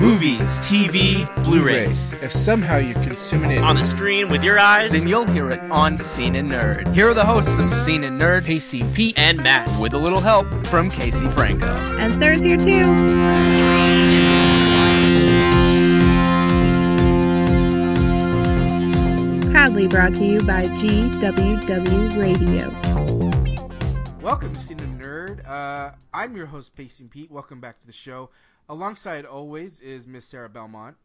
movies, TV, Blu-rays. If somehow you're consuming it On the screen with your eyes, then you'll hear it on Scene and Nerd. Here are the hosts of Scene and Nerd, Casey Pete, and Matt. with a little help from Casey Franco. And Sarah's here too. Proudly brought to you by GWW Radio. welcome to Scene and Nerd. Uh, I'm your host, Pacey Pete. Welcome back to the show. Alongside always is Miss Sarah Belmont.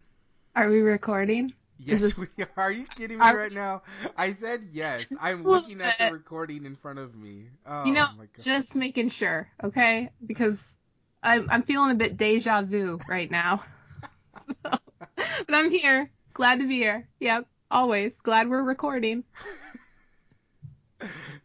Are we recording? Yes, this- we are. Are you kidding me Are- right now? I said yes. I'm looking at the recording in front of me. Oh you know, just making sure, okay? Because I'm I'm feeling a bit deja vu right now. so, but I'm here. Glad to be here. Yep, always. Glad we're recording.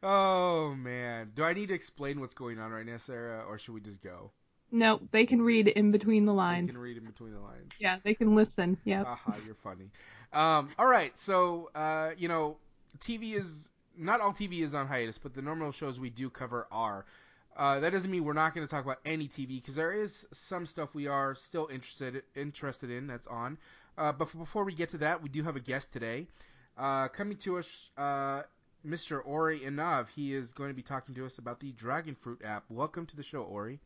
Oh man. Do I need to explain what's going on right now, Sarah, or should we just go? No, they can read in between the lines. can read in between the lines. Yeah, they can listen. Yep. Haha, you're funny. Um, all right, so uh, you know, TV is not all TV is on hiatus, but the normal shows we do cover are. Uh, that doesn't mean we're not going to talk about any TV because there is some stuff we are still interested interested in that's on. Uh, but before we get to that, we do have a guest today. Uh, coming to us, uh, Mr. Ori Inav. He is going to be talking to us about the Dragon Fruit app. Welcome to the show, Ori.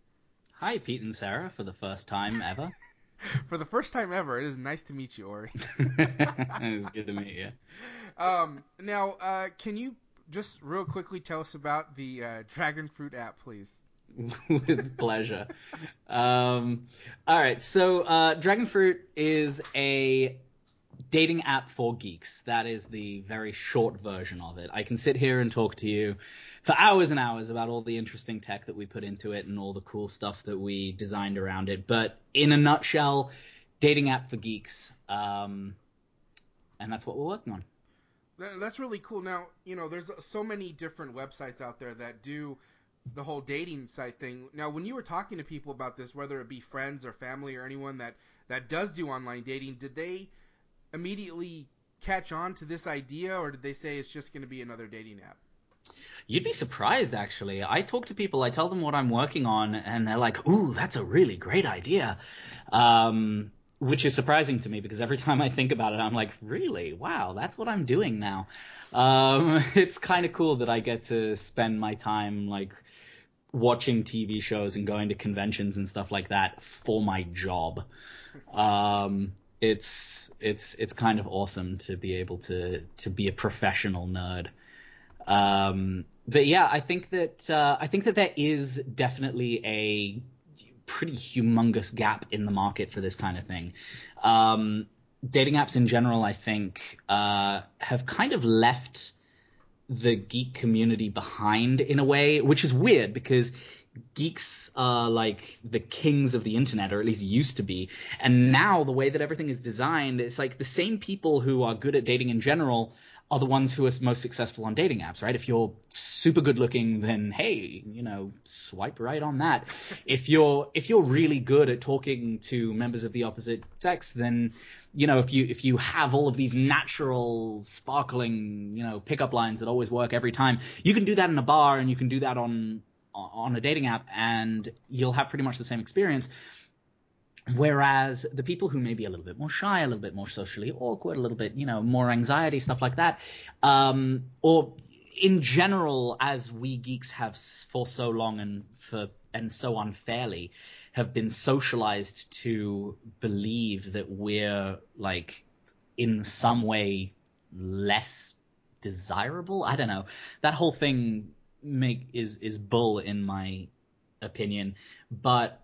Hi, Pete and Sarah, for the first time ever. For the first time ever, it is nice to meet you, Ori. it's good to meet you. Um, now, uh, can you just real quickly tell us about the uh, Dragon Fruit app, please? With pleasure. Um, all right, so uh, Dragon Fruit is a dating app for geeks. That is the very short version of it. I can sit here and talk to you for hours and hours about all the interesting tech that we put into it and all the cool stuff that we designed around it. But in a nutshell, dating app for geeks. Um, and that's what we're working on. That's really cool. Now, you know, there's so many different websites out there that do the whole dating site thing. Now, when you were talking to people about this, whether it be friends or family or anyone that that does do online dating, did they immediately catch on to this idea, or did they say it's just going to be another dating app? You'd be surprised, actually. I talk to people, I tell them what I'm working on, and they're like, "Ooh, that's a really great idea," um, which is surprising to me because every time I think about it, I'm like, "Really? Wow, that's what I'm doing now." Um, it's kind of cool that I get to spend my time like watching TV shows and going to conventions and stuff like that for my job. Um, it's it's it's kind of awesome to be able to to be a professional nerd. Um, but yeah, I think that uh, I think that there is definitely a pretty humongous gap in the market for this kind of thing. Um, dating apps in general, I think, uh, have kind of left the geek community behind in a way, which is weird because geeks are like the kings of the internet, or at least used to be. And now the way that everything is designed, it's like the same people who are good at dating in general are the ones who are most successful on dating apps, right? If you're super good looking, then hey, you know, swipe right on that. if you're if you're really good at talking to members of the opposite sex, then you know, if you if you have all of these natural, sparkling, you know, pickup lines that always work every time, you can do that in a bar and you can do that on on a dating app, and you'll have pretty much the same experience. Whereas the people who may be a little bit more shy, a little bit more socially awkward, a little bit, you know, more anxiety, stuff like that, um, or in general, as we geeks have for so long and for and so unfairly have been socialized to believe that we're like in some way less desirable. I don't know. That whole thing make is is bull in my opinion, but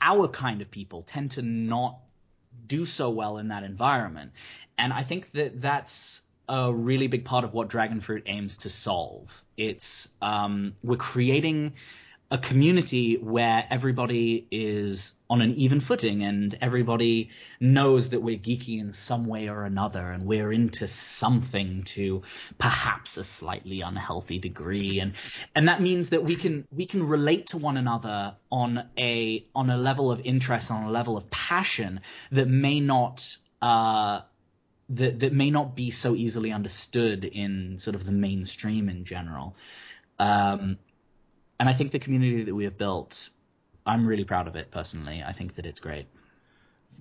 our kind of people tend to not do so well in that environment. And I think that that's a really big part of what Dragonfruit aims to solve. It's um, we're creating a community where everybody is on an even footing and everybody knows that we're geeky in some way or another and we're into something to perhaps a slightly unhealthy degree. And and that means that we can we can relate to one another on a on a level of interest on a level of passion that may not uh that that may not be so easily understood in sort of the mainstream in general. Um and I think the community that we have built I'm really proud of it personally. I think that it's great.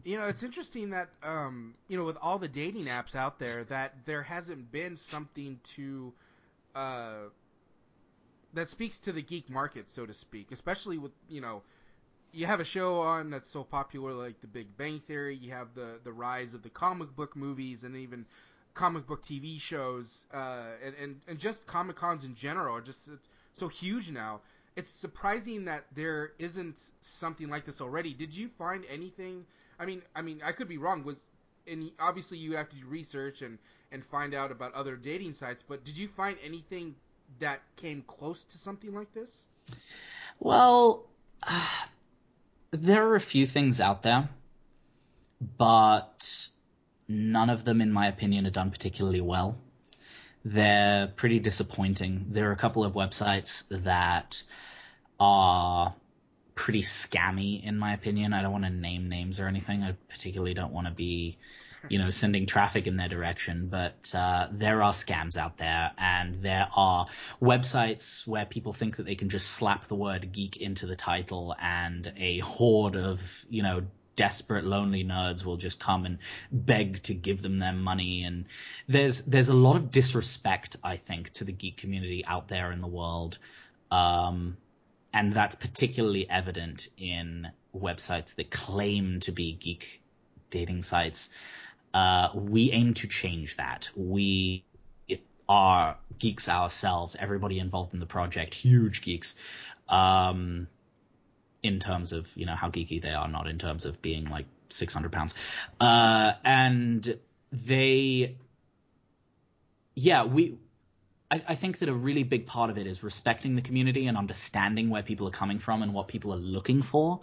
You know, it's interesting that um, you know, with all the dating apps out there, that there hasn't been something to uh, that speaks to the geek market, so to speak. Especially with you know, you have a show on that's so popular like The Big Bang Theory. You have the the rise of the comic book movies and even comic book TV shows, uh, and, and and just comic cons in general are just so huge now. It's surprising that there isn't something like this already. Did you find anything? I mean, I mean, I could be wrong. Was and obviously you have to do research and and find out about other dating sites. But did you find anything that came close to something like this? Well, uh, there are a few things out there, but none of them, in my opinion, are done particularly well. They're pretty disappointing. There are a couple of websites that are pretty scammy, in my opinion. I don't want to name names or anything. I particularly don't want to be, you know, sending traffic in their direction. But uh, there are scams out there, and there are websites where people think that they can just slap the word geek into the title, and a horde of, you know, desperate lonely nerds will just come and beg to give them their money and there's there's a lot of disrespect i think to the geek community out there in the world um, and that's particularly evident in websites that claim to be geek dating sites. Uh, we aim to change that. We are geeks ourselves. Everybody involved in the project, huge geeks, um, in terms of you know how geeky they are, not in terms of being like six hundred pounds. Uh, and they, yeah, we I, I, think that a really big part of it is respecting the community and understanding where people are coming from and what people are looking for.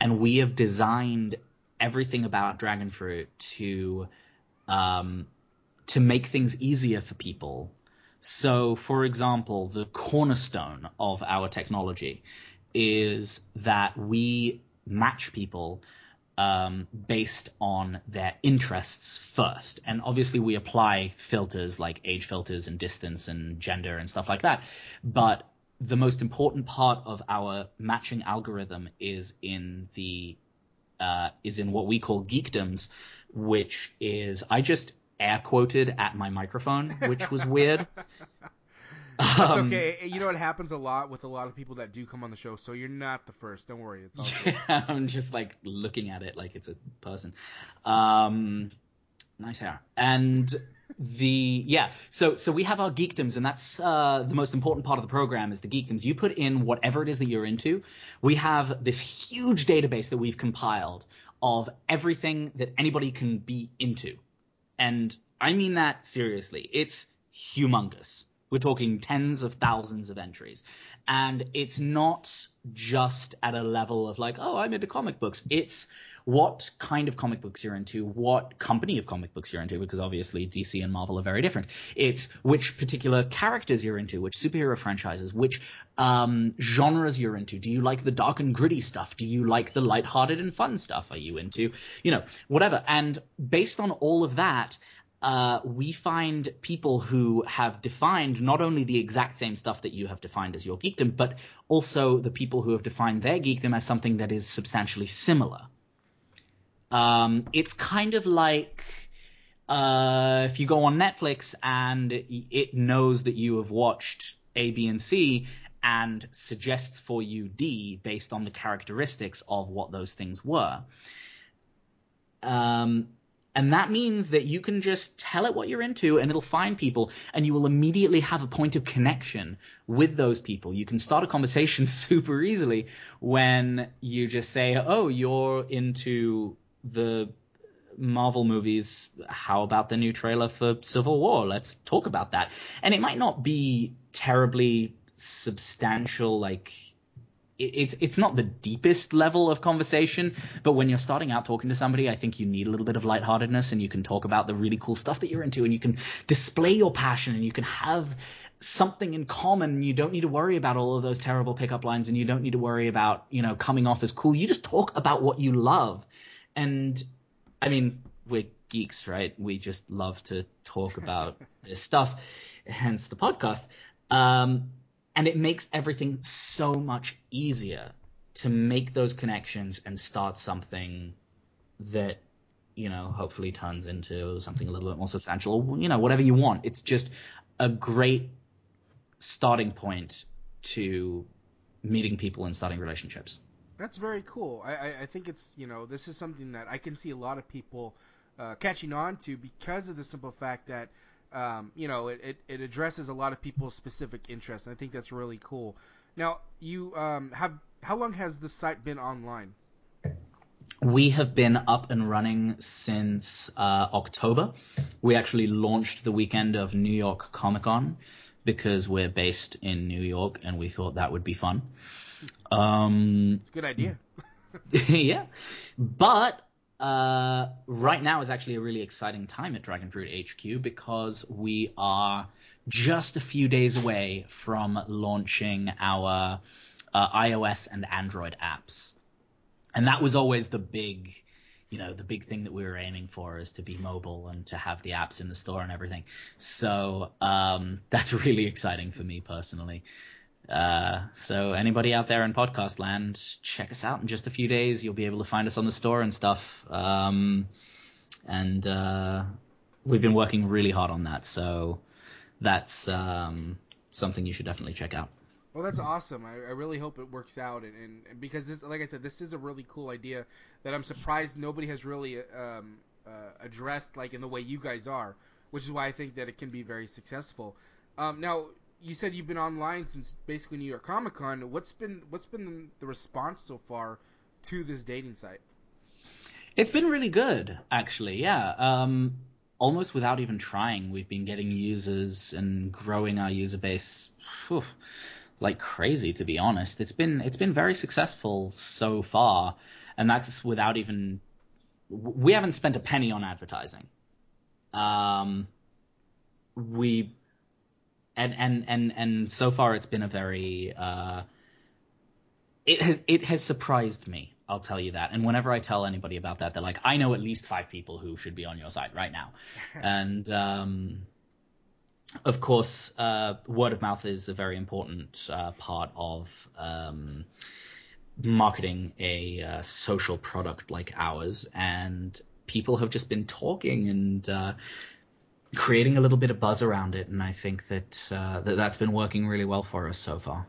And we have designed everything about Dragonfruit to um, to make things easier for people. So, for example, the cornerstone of our technology is that we match people um, based on their interests first. And obviously, we apply filters like age filters and distance and gender and stuff like that. But the most important part of our matching algorithm is in the uh, is in what we call geekdoms, which is I just air quoted at my microphone, which was weird. That's um, okay. You know, it happens a lot with a lot of people that do come on the show, so you're not the first. Don't worry. It's all yeah, I'm just like looking at it like it's a person. Um, nice hair. And the yeah, so so we have our geekdoms, and that's uh, the most important part of the program is the geekdoms. You put in whatever it is that you're into. We have this huge database that we've compiled of everything that anybody can be into, and I mean that seriously. It's humongous. We're talking tens of thousands of entries. And it's not just at a level of like, oh, I'm into comic books. It's what kind of comic books you're into, what company of comic books you're into, because obviously DC and Marvel are very different. It's which particular characters you're into, which superhero franchises, which um, genres you're into. Do you like the dark and gritty stuff? Do you like the lighthearted and fun stuff? Are you into, you know, whatever? And based on all of that, uh, we find people who have defined not only the exact same stuff that you have defined as your geekdom, but also the people who have defined their geekdom as something that is substantially similar. Um, it's kind of like uh, if you go on Netflix and it knows that you have watched A, B, and C and suggests for you D based on the characteristics of what those things were. Um, and that means that you can just tell it what you're into and it'll find people and you will immediately have a point of connection with those people. You can start a conversation super easily when you just say, Oh, you're into the Marvel movies. How about the new trailer for Civil War? Let's talk about that. And it might not be terribly substantial, like it's it's not the deepest level of conversation, but when you're starting out talking to somebody, I think you need a little bit of lightheartedness, and you can talk about the really cool stuff that you're into, and you can display your passion, and you can have something in common. You don't need to worry about all of those terrible pickup lines, and you don't need to worry about you know coming off as cool. You just talk about what you love, and I mean we're geeks, right? We just love to talk about this stuff, hence the podcast. Um, and it makes everything so much easier to make those connections and start something that you know hopefully turns into something a little bit more substantial you know whatever you want it's just a great starting point to meeting people and starting relationships That's very cool. I, I, I think it's you know this is something that I can see a lot of people uh, catching on to because of the simple fact that um, you know it, it, it addresses a lot of people's specific interests. And I think that's really cool. Now you um, have how long has the site been online? We have been up and running since uh, October. We actually launched the weekend of New York Comic Con because we're based in New York and we thought that would be fun. Um, It's a good idea. yeah. But uh, right now is actually a really exciting time at Dragon Fruit HQ because we are just a few days away from launching our uh, iOS and Android apps. And that was always the big, you know, the big thing that we were aiming for is to be mobile and to have the apps in the store and everything. So um, that's really exciting for me personally. Uh, so anybody out there in podcast land, check us out in just a few days. You'll be able to find us on the store and stuff. Um, and uh, we've been working really hard on that. So that's um, something you should definitely check out. Well, that's awesome. I, I really hope it works out, and, and, and because this, like I said, this is a really cool idea that I'm surprised nobody has really um, uh, addressed, like in the way you guys are, which is why I think that it can be very successful. Um, now, you said you've been online since basically New York Comic Con. What's been what's been the response so far to this dating site? It's been really good, actually. Yeah. Um, almost without even trying, we've been getting users and growing our user base phew, like crazy. To be honest, it's been it's been very successful so far, and that's without even we haven't spent a penny on advertising. Um, we and and and and so far it's been a very uh, it has it has surprised me. I'll tell you that. And whenever I tell anybody about that, they're like, "I know at least five people who should be on your site right now." and um, of course, uh, word of mouth is a very important uh, part of um, marketing a uh, social product like ours. And people have just been talking and uh, creating a little bit of buzz around it. And I think that, uh, that that's been working really well for us so far.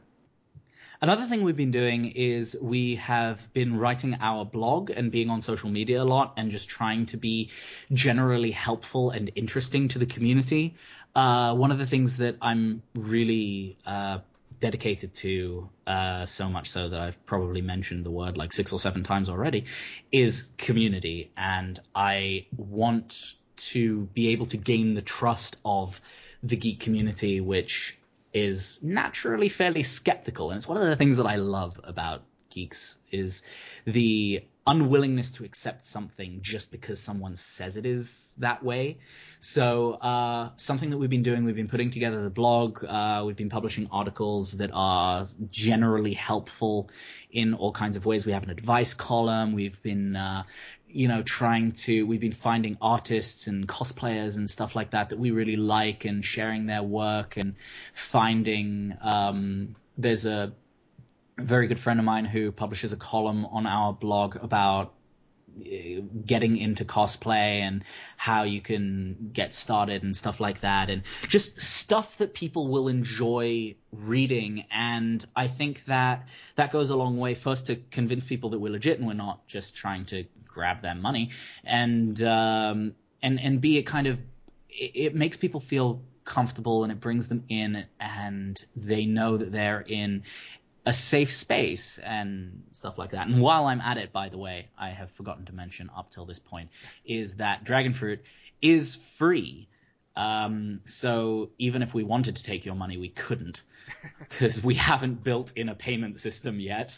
Another thing we've been doing is we have been writing our blog and being on social media a lot and just trying to be generally helpful and interesting to the community. Uh, one of the things that I'm really uh, dedicated to, uh, so much so that I've probably mentioned the word like six or seven times already, is community. And I want to be able to gain the trust of the geek community, which is naturally fairly skeptical. And it's one of the things that I love about geeks is the unwillingness to accept something just because someone says it is that way. So uh, something that we've been doing, we've been putting together the blog, uh, we've been publishing articles that are generally helpful in all kinds of ways. We have an advice column. We've been, uh, you know, trying to, we've been finding artists and cosplayers and stuff like that that we really like and sharing their work and finding, um, there's a, very good friend of mine who publishes a column on our blog about getting into cosplay and how you can get started and stuff like that and just stuff that people will enjoy reading. And i think that that goes a long way first to convince people that we're legit and we're not just trying to grab their money. And um and and be it kind of it, it makes people feel comfortable and it brings them in and they know that they're in a safe space and stuff like that. And while I'm at it, by the way, I have forgotten to mention up till this point is that Dragon Fruit is free. Um, so even if we wanted to take your money, we couldn't because we haven't built in a payment system yet.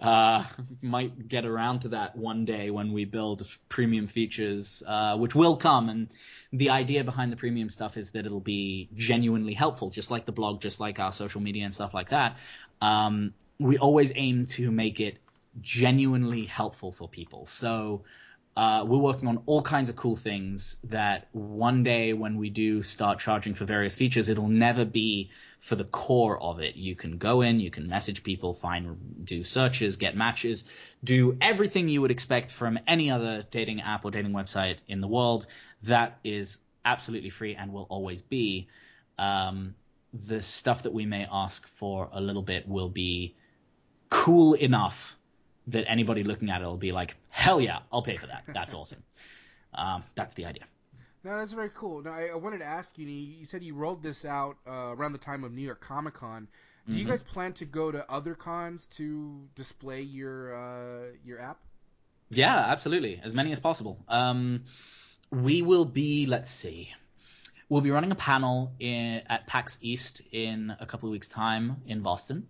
Uh, might get around to that one day when we build premium features, uh, which will come. And the idea behind the premium stuff is that it'll be genuinely helpful, just like the blog, just like our social media and stuff like that. Um, we always aim to make it genuinely helpful for people. So Uh, we're working on all kinds of cool things that one day when we do start charging for various features, it'll never be for the core of it. You can go in, you can message people, find, do searches, get matches, do everything you would expect from any other dating app or dating website in the world. That is absolutely free and will always be. Um, the stuff that we may ask for a little bit will be cool enough that anybody looking at it will be like, hell yeah, I'll pay for that. That's awesome. Um, that's the idea. No, that's very cool. Now, I, I wanted to ask you. You said you rolled this out uh, around the time of New York Comic Con. Do you Mhm. guys plan to go to other cons to display your uh, your app? Yeah, absolutely. As many as possible. Um, we will be, let's see, we'll be running a panel in, at PAX East in a couple of weeks' time in Boston.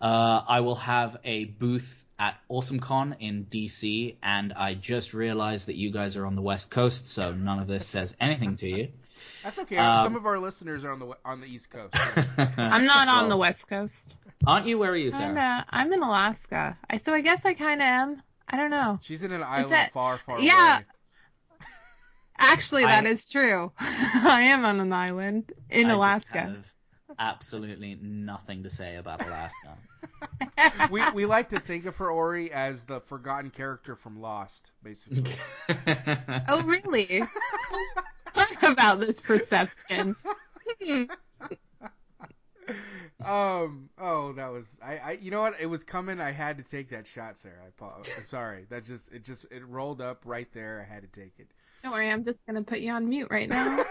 Uh, I will have a booth at AwesomeCon in DC, and I just realized that you guys are on the West Coast, so none of this says anything to you. That's okay. Um, Some of our listeners are on the we- on the East Coast. I'm not on Well, the West Coast. Aren't you? Where are you, Sarah? Kinda, I'm in Alaska. I so I guess I kind of am. I don't know. She's in an island that- far, far yeah. away. Actually, that I- is true. I am on an island in I just Alaska. have absolutely nothing to say about Alaska. we we like to think of her Ori as the forgotten character from Lost, basically. Oh, really? Talk about this perception. Hmm. um. Oh, that was I. I. You know what? It was coming. I had to take that shot, Sarah. I, I'm sorry. That just it just it rolled up right there. I had to take it. Don't worry, I'm just gonna put you on mute right now.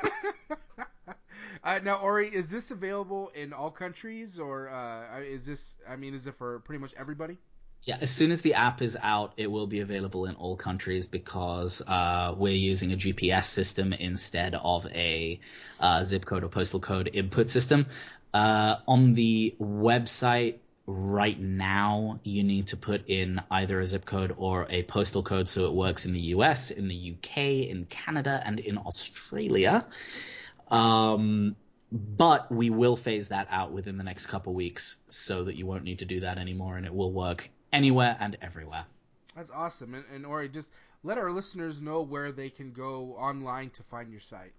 uh, now, Ori, is this available in all countries, or uh, is this? I mean, is it for pretty much everybody? Yeah, as soon as the app is out, it will be available in all countries because uh, we're using a GPS system instead of a uh, zip code or postal code input system. Uh, on the website right now, you need to put in either a zip code or a postal code so it works in the US, in the UK, in Canada, and in Australia. Um, but we will phase that out within the next couple weeks so that you won't need to do that anymore and it will work anywhere and everywhere. That's awesome. And, and Ori, just let our listeners know where they can go online to find your site.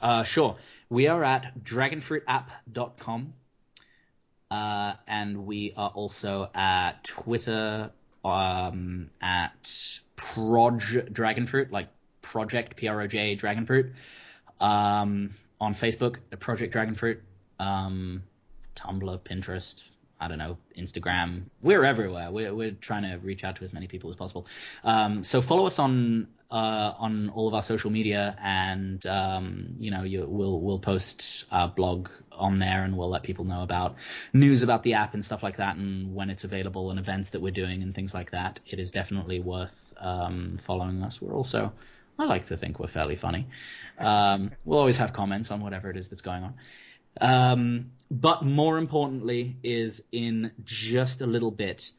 Uh, sure. We are at dragonfruitapp.com. Uh, and we are also at Twitter um, at Proj Dragonfruit, like Project P R O J Dragonfruit. Um, on Facebook, at Project Dragonfruit. Um, Tumblr, Pinterest, I don't know, Instagram. We're everywhere. We're, we're trying to reach out to as many people as possible. Um, so follow us on uh, on all of our social media, and um, you know, you, we'll we'll post our blog on there, and we'll let people know about news about the app and stuff like that, and when it's available, and events that we're doing, and things like that. It is definitely worth um, following us. We're also I like to think we're fairly funny. Um, we'll always have comments on whatever it is that's going on. Um, but more importantly, is in just a little bit,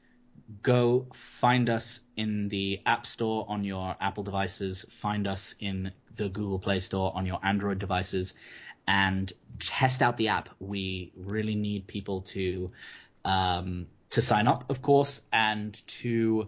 go find us in the App Store on your Apple devices, find us in the Google Play Store on your Android devices, and test out the app. We really need people to um, to sign up, of course, and to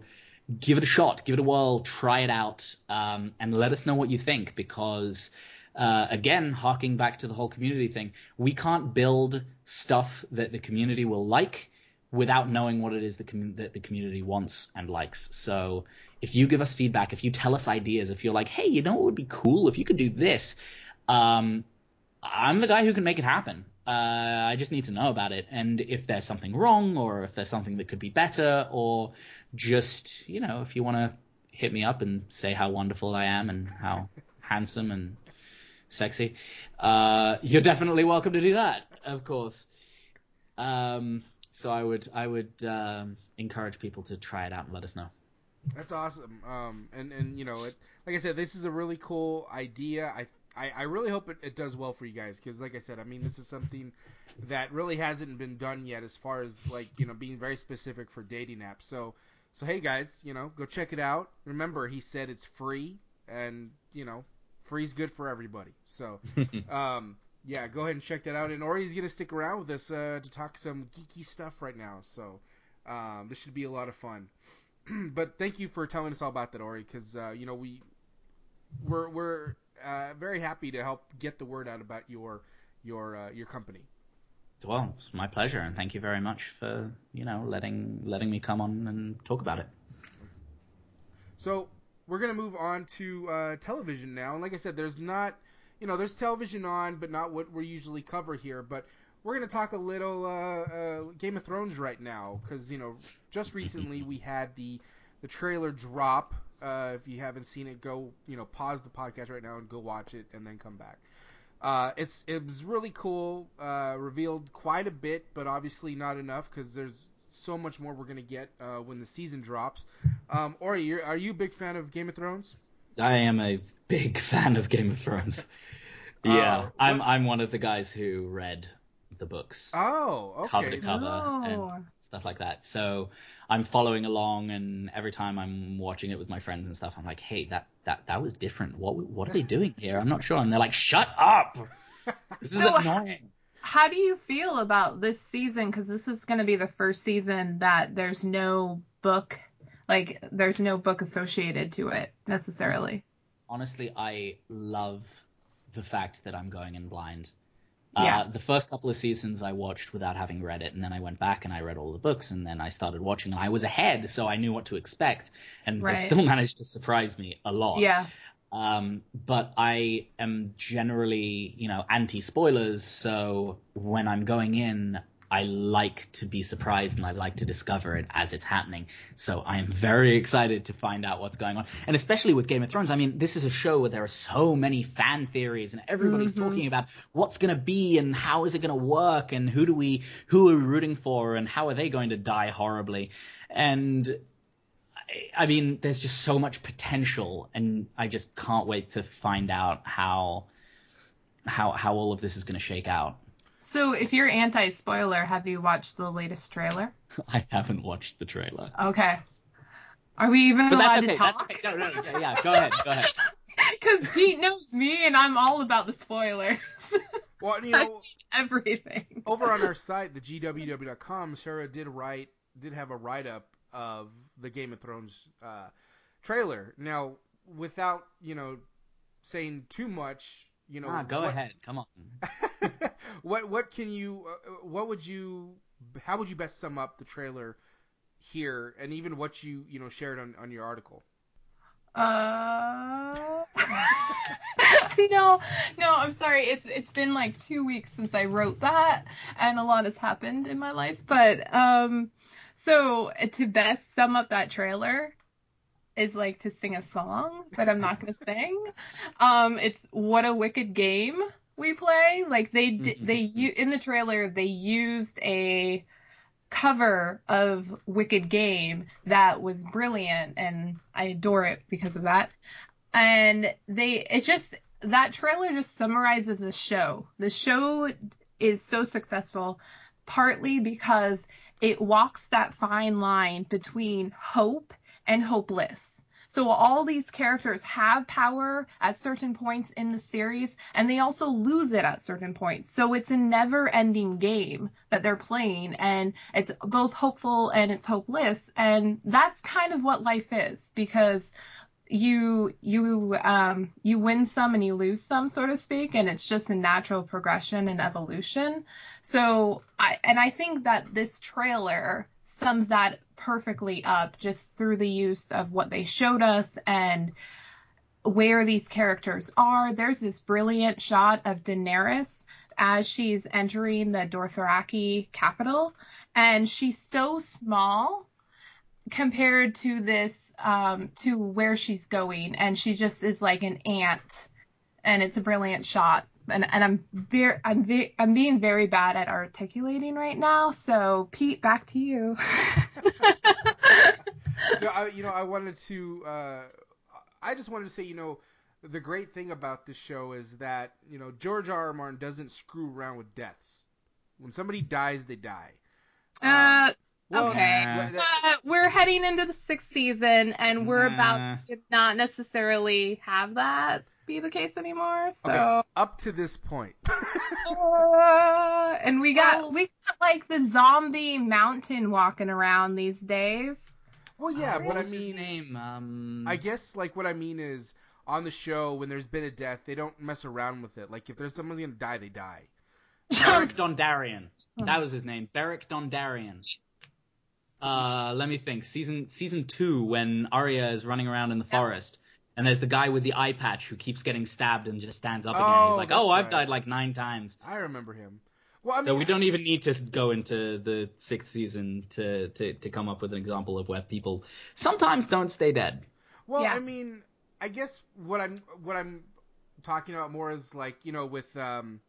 give it a shot, give it a whirl, try it out, um, and let us know what you think because uh, again, harking back to the whole community thing, we can't build stuff that the community will like without knowing what it is the com- that the community wants and likes. So if you give us feedback, if you tell us ideas, if you're like, hey, you know what would be cool if you could do this, um, I'm the guy who can make it happen. Uh, I just need to know about it. And if there's something wrong, or if there's something that could be better, or just, you know, if you want to hit me up and say how wonderful I am and how handsome and sexy, uh, you're definitely welcome to do that, of course. Um, so I would, I would um, encourage people to try it out and let us know. That's awesome. Um, and and you know, it, like I said, this is a really cool idea. I I, I really hope it, it does well for you guys because, like I said, I mean, this is something that really hasn't been done yet as far as like you know being very specific for dating apps. So so hey guys, you know, go check it out. Remember, he said it's free, and you know, free's good for everybody. So um, yeah, go ahead and check that out. And Ori's gonna stick around with us uh, to talk some geeky stuff right now. So um, this should be a lot of fun. but thank you for telling us all about that, Ori, because uh, you know we we're we're uh, very happy to help get the word out about your your uh, your company. Well, it's my pleasure, and thank you very much for you know letting letting me come on and talk about it. So we're gonna move on to uh, television now, and like I said, there's not you know there's television on, but not what we usually cover here. But we're gonna talk a little uh, uh, Game of Thrones right now, because you know just recently we had the the trailer drop. Uh, if you haven't seen it, go you know pause the podcast right now and go watch it, and then come back. Uh, it's it was really cool. Uh, revealed quite a bit, but obviously not enough because there's so much more we're gonna get uh, when the season drops. Um, Ori, you're, are you a big fan of Game of Thrones? I am a big fan of Game of Thrones. yeah, Uh, I'm I'm one of the guys who read the books Oh, okay. cover to cover Oh. and stuff like that. So I'm following along, and every time I'm watching it with my friends and stuff, I'm like, "Hey, that that that was different. What what are they doing here? I'm not sure." And they're like, "Shut up! This is So- annoying." How do you feel about this season? Because this is going to be the first season that there's no book, like there's no book associated to it necessarily. honestly, I love the fact that I'm going in blind. Yeah. Uh, the first couple of seasons I watched without having read it, and then I went back and I read all the books, and then I started watching, and I was ahead, so I knew what to expect, and Right. they still managed to surprise me a lot. Yeah. Um, but I am generally, you know, anti spoilers, so when I'm going in, I like to be surprised and I like to discover it as it's happening. So I am very excited to find out what's going on. And especially with Game of Thrones, I mean, this is a show where there are so many fan theories and everybody's Mhm. talking about what's going to be and how is it going to work and who do we, who are we rooting for and how are they going to die horribly. And I- I mean, there's just so much potential, and I just can't wait to find out how how how all of this is going to shake out. So if you're anti spoiler, have you watched the latest trailer? I haven't watched the trailer, Okay. Are we even but that's allowed okay. to That's talk? okay. No, no, yeah, yeah. Go ahead. Go ahead. Because Pete knows me, and I'm all about the spoilers. Well, you know, Everything. over on our site, the GWW.com, Sarah did write, did have a write up of the Game of Thrones uh, trailer. Now, without you know saying too much, you know, Ah, go what, ahead. Come on. what what can you uh, what would you how would you best sum up the trailer here and even what you you know shared on on your article Uh. no, no, I'm sorry. It's it's been like two weeks since I wrote that, and a lot has happened in my life. But um, so to best sum up that trailer is like to sing a song, but I'm not gonna sing. Um, it's what a wicked game we play. Like they di- mm-hmm, they mm-hmm. in the trailer they used a cover of Wicked Game that was brilliant and I adore it because of that. And they it just that trailer just summarizes the show. The show is so successful partly because it walks that fine line between hope and hopeless. So all these characters have power at certain points in the series and they also lose it at certain points. So it's a never ending game that they're playing and it's both hopeful and it's hopeless. And that's kind of what life is because you you um you win some and you lose some so to speak and it's just a natural progression and evolution so i and i think that this trailer sums that perfectly up just through the use of what they showed us and where these characters are. There's this brilliant shot of daenerys as she's entering the dothraki capital and she's so small compared to this um to where she's going and she just is like an ant and it's a brilliant shot and and I'm very I'm ve- I'm being very bad at articulating right now so Pete back to you no, I, you know, I wanted to. Uh, I just wanted to say, you know, the great thing about this show is that you know George R. R. Martin doesn't screw around with deaths. When somebody dies, they die. uh Well, okay. well, uh, we're heading into the sixth season and we're Nah. about to not necessarily have that be the case anymore so Okay. up to this point. Uh, and we got Well- we got like the zombie mountain walking around these days. Well, yeah, but what I was his mean, name? Um, I guess like what I mean is on the show when there's been a death, they don't mess around with it. Like if there's someone's gonna die, they die. Beric Dondarrion. That was his name. Beric Dondarrion. Uh, let me think. Season season two, when Arya is running around in the forest, and there's the guy with the eye patch who keeps getting stabbed and just stands up again. Oh, He's like, "Oh, I've right. died like nine times." I remember him. Well, I mean, so we don't even need to go into the sixth season to, to, to come up with an example of where people sometimes don't stay dead. Well, Yeah. I mean, I guess what I'm what I'm talking about more is like you know with um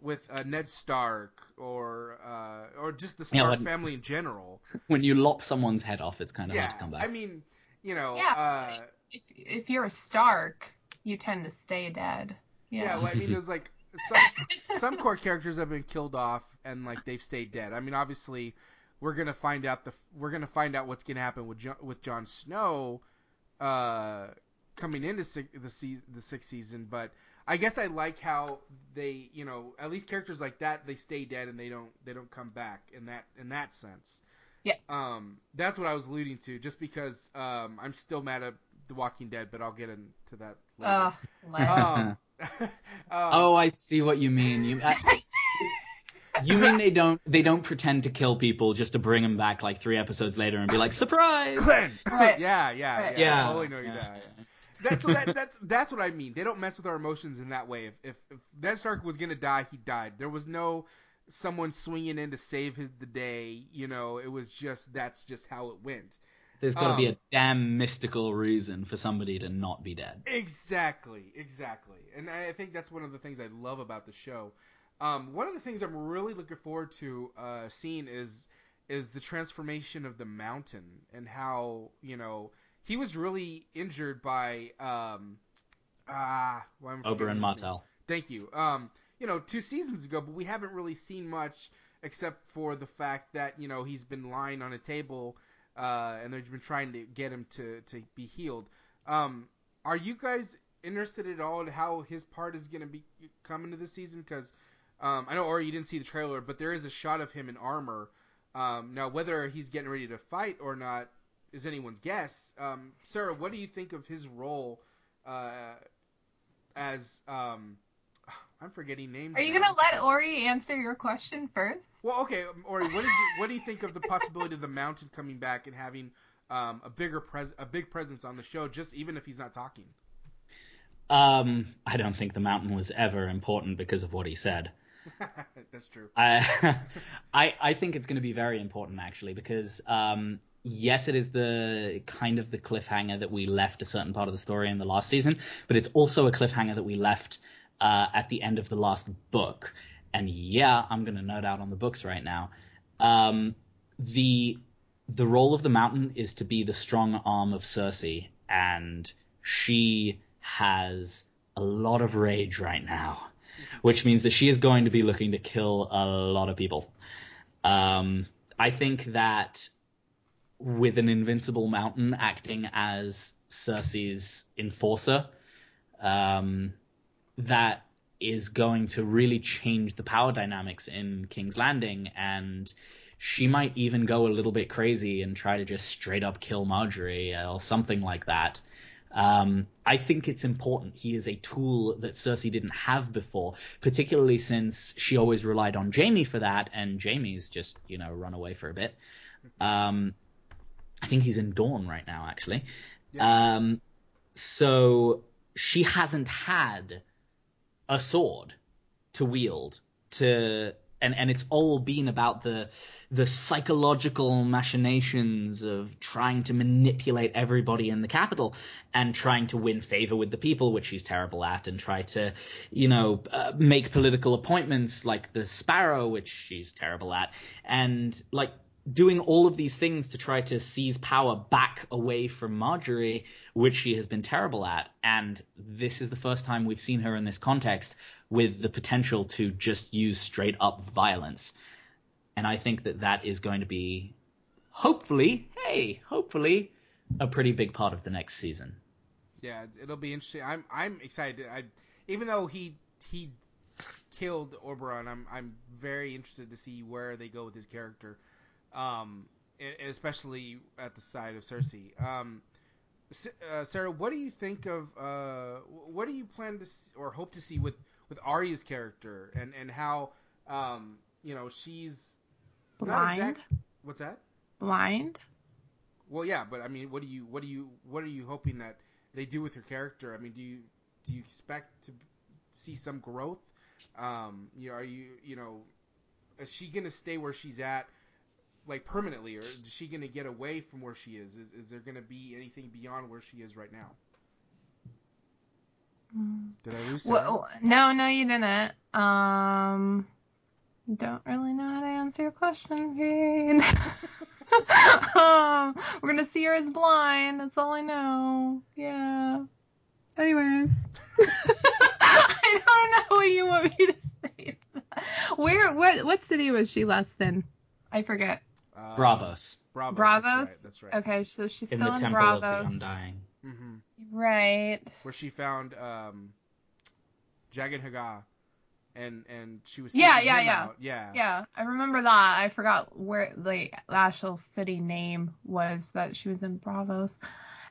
with uh, Ned Stark or uh or just the Yeah, Stark when- family in general. When you lop someone's head off, it's kind of yeah, hard to come back. I mean, you know, Yeah. uh, If if you're a Stark, you tend to stay dead. yeah. Yeah. well, I mean, there's like some some core characters have been killed off and like they've stayed dead. I mean, obviously, we're gonna find out the we're gonna find out what's gonna happen with Jon, with Jon Snow, uh, coming into six, the se- the sixth season. But I guess I like how they, you know, at least characters like that they stay dead and they don't they don't come back in that in that sense. yes. Um, that's what I was alluding to. Just because um, I'm still mad at The Walking Dead, but I'll get into that later. Ugh, Glenn. um, oh, I see what you mean. You, I, you mean they don't they don't pretend to kill people just to bring them back like three episodes later and be like surprise? Glenn. Right. yeah, yeah, yeah. Yeah. I totally know you that. That's so that, that's that's what I mean. They don't mess with our emotions in that way. If if, if Ned Stark was gonna die, he died. There was no someone swinging in to save his the day. You know, it was just that's just how it went. There's got to be Um, a damn mystical reason for somebody to not be dead. Exactly, exactly. And I think that's one of the things I love about the show. Um, one of the things I'm really looking forward to uh, seeing is is the transformation of the mountain and how you know he was really injured by um, ah why am I forgetting Oberyn his name? Martell. Thank you. Um, you know, two seasons ago, but we haven't really seen much except for the fact that you know he's been lying on a table, uh, and they've been trying to get him to to be healed. Um, are you guys interested at all in how his part is going to be come into this season? Because um, I know, or you didn't see the trailer, but there is a shot of him in armor. Um, now, whether he's getting ready to fight or not is anyone's guess. Um, Sarah, what do you think of his role uh, as? Um, I'm forgetting names. Are you now. gonna let Ori answer your question first? Well, okay, um, Ori, what, is you, what do you think of the possibility of the Mountain coming back and having um, a bigger pres- a big presence on the show, just even if he's not talking? Um, I don't think the mountain was ever important because of what he said. That's true. I, I, I think it's going to be very important actually because um, yes, it is the kind of the cliffhanger that we left a certain part of the story in the last season, but it's also a cliffhanger that we left uh, at the end of the last book. And yeah, I'm going to nerd out on the books right now. Um, the the role of the mountain is to be the strong arm of Cersei, and she has a lot of rage right now which means that she is going to be looking to kill a lot of people. Um, I think that with an invincible mountain acting as Cersei's enforcer, um, that is going to really change the power dynamics in King's Landing, and she might even go a little bit crazy and try to just straight up kill Margaery or something like that. Um, I think it's important. He is a tool that Cersei didn't have before, particularly since she always relied on Jaime for that, and Jaime's just, you know, run away for a bit. Um, I think he's in Dorne right now, actually. Um, so she hasn't had a sword to wield to and and it's all been about the the psychological machinations of trying to manipulate everybody in the capital and trying to win favor with the people which she's terrible at and try to you know uh, make political appointments like the sparrow which she's terrible at. And like doing all of these things to try to seize power back away from Margaery, which she has been terrible at. And this is the first time we've seen her in this context with the potential to just use straight up violence. And I think that that is going to be, hopefully, hey, hopefully, a pretty big part of the next season. Yeah, it'll be interesting. I'm I'm excited. I even though he he killed Oberyn, I'm I'm very interested to see where they go with his character. Um, especially at the side of Cersei. Um, uh, Sarah, what do you think of uh, what do you plan to s or hope to see with with Arya's character and and how um, you know she's Blind. exact- what's that? Blind. Well, yeah, but I mean, what do you what do you what are you hoping that they do with her character? I mean, do you do you expect to see some growth? Um, you know, are you you know, is she gonna stay where she's at? Like permanently, or is she gonna get away from where she is? Is, is there gonna be anything beyond where she is right now? Did I lose? Sarah? Well, no, no, you didn't. Um, don't really know how to answer your question, Pete. um, we're gonna see her as blind. That's all I know. Yeah. Anyways, I don't know what you want me to say. Where? What? What city was she last in? I forget. Um, Braavos Braavos. Braavos. That's right. Okay, so she's in still the in Temple of the Braavos. Undying. That's right. hmm Right. Where she found um, Jaqen H'ghar, and and she was Yeah, yeah, yeah. out. yeah, Yeah, I remember that. I forgot where the actual city name was that she was in Braavos.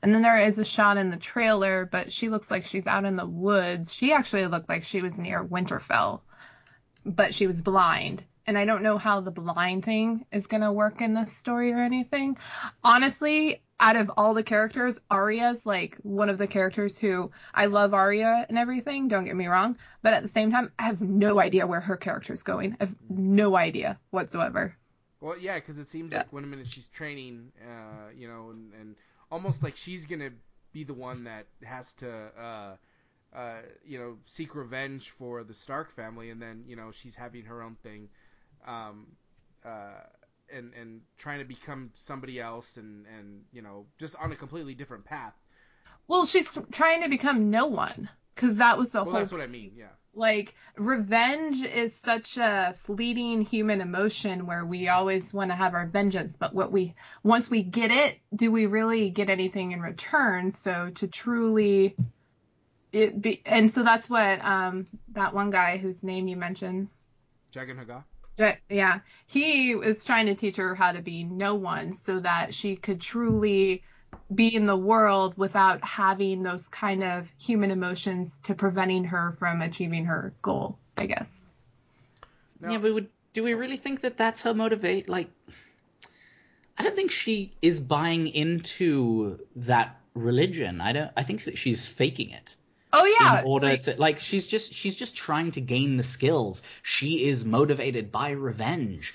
And then there is a shot in the trailer, but she looks like she's out in the woods. She actually looked like she was near Winterfell, but she was blind. And I don't know how the blind thing is going to work in this story or anything. Honestly, out of all the characters, Arya's like one of the characters who I love Arya and everything, don't get me wrong, but at the same time, I have no idea where her character's going. I have no idea whatsoever. Well, yeah, because it seems Yeah. like one minute she's training, uh, you know, and, and almost like she's gonna be the one that has to, uh, uh, you know, seek revenge for the Stark family, and then you know she's having her own thing, um, uh, and and trying to become somebody else, and and you know just on a completely different path. Well, she's trying to become no one because that was the Well, whole that's what I mean. Yeah. like revenge is such a fleeting human emotion where we always want to have our vengeance but what we once we get it do we really get anything in return so to truly it be and so that's what um that one guy whose name you mentioned Jaqen H'ghar. Yeah he was trying to teach her how to be no one so that she could truly be in the world without having those kind of human emotions to preventing her from achieving her goal i guess Now, yeah, but would, do we really think that that's her motivate? Like, I don't think she is buying into that religion. I don't. I think that she's faking it oh yeah in order like- to like. She's just she's just trying to gain the skills. She is motivated by revenge.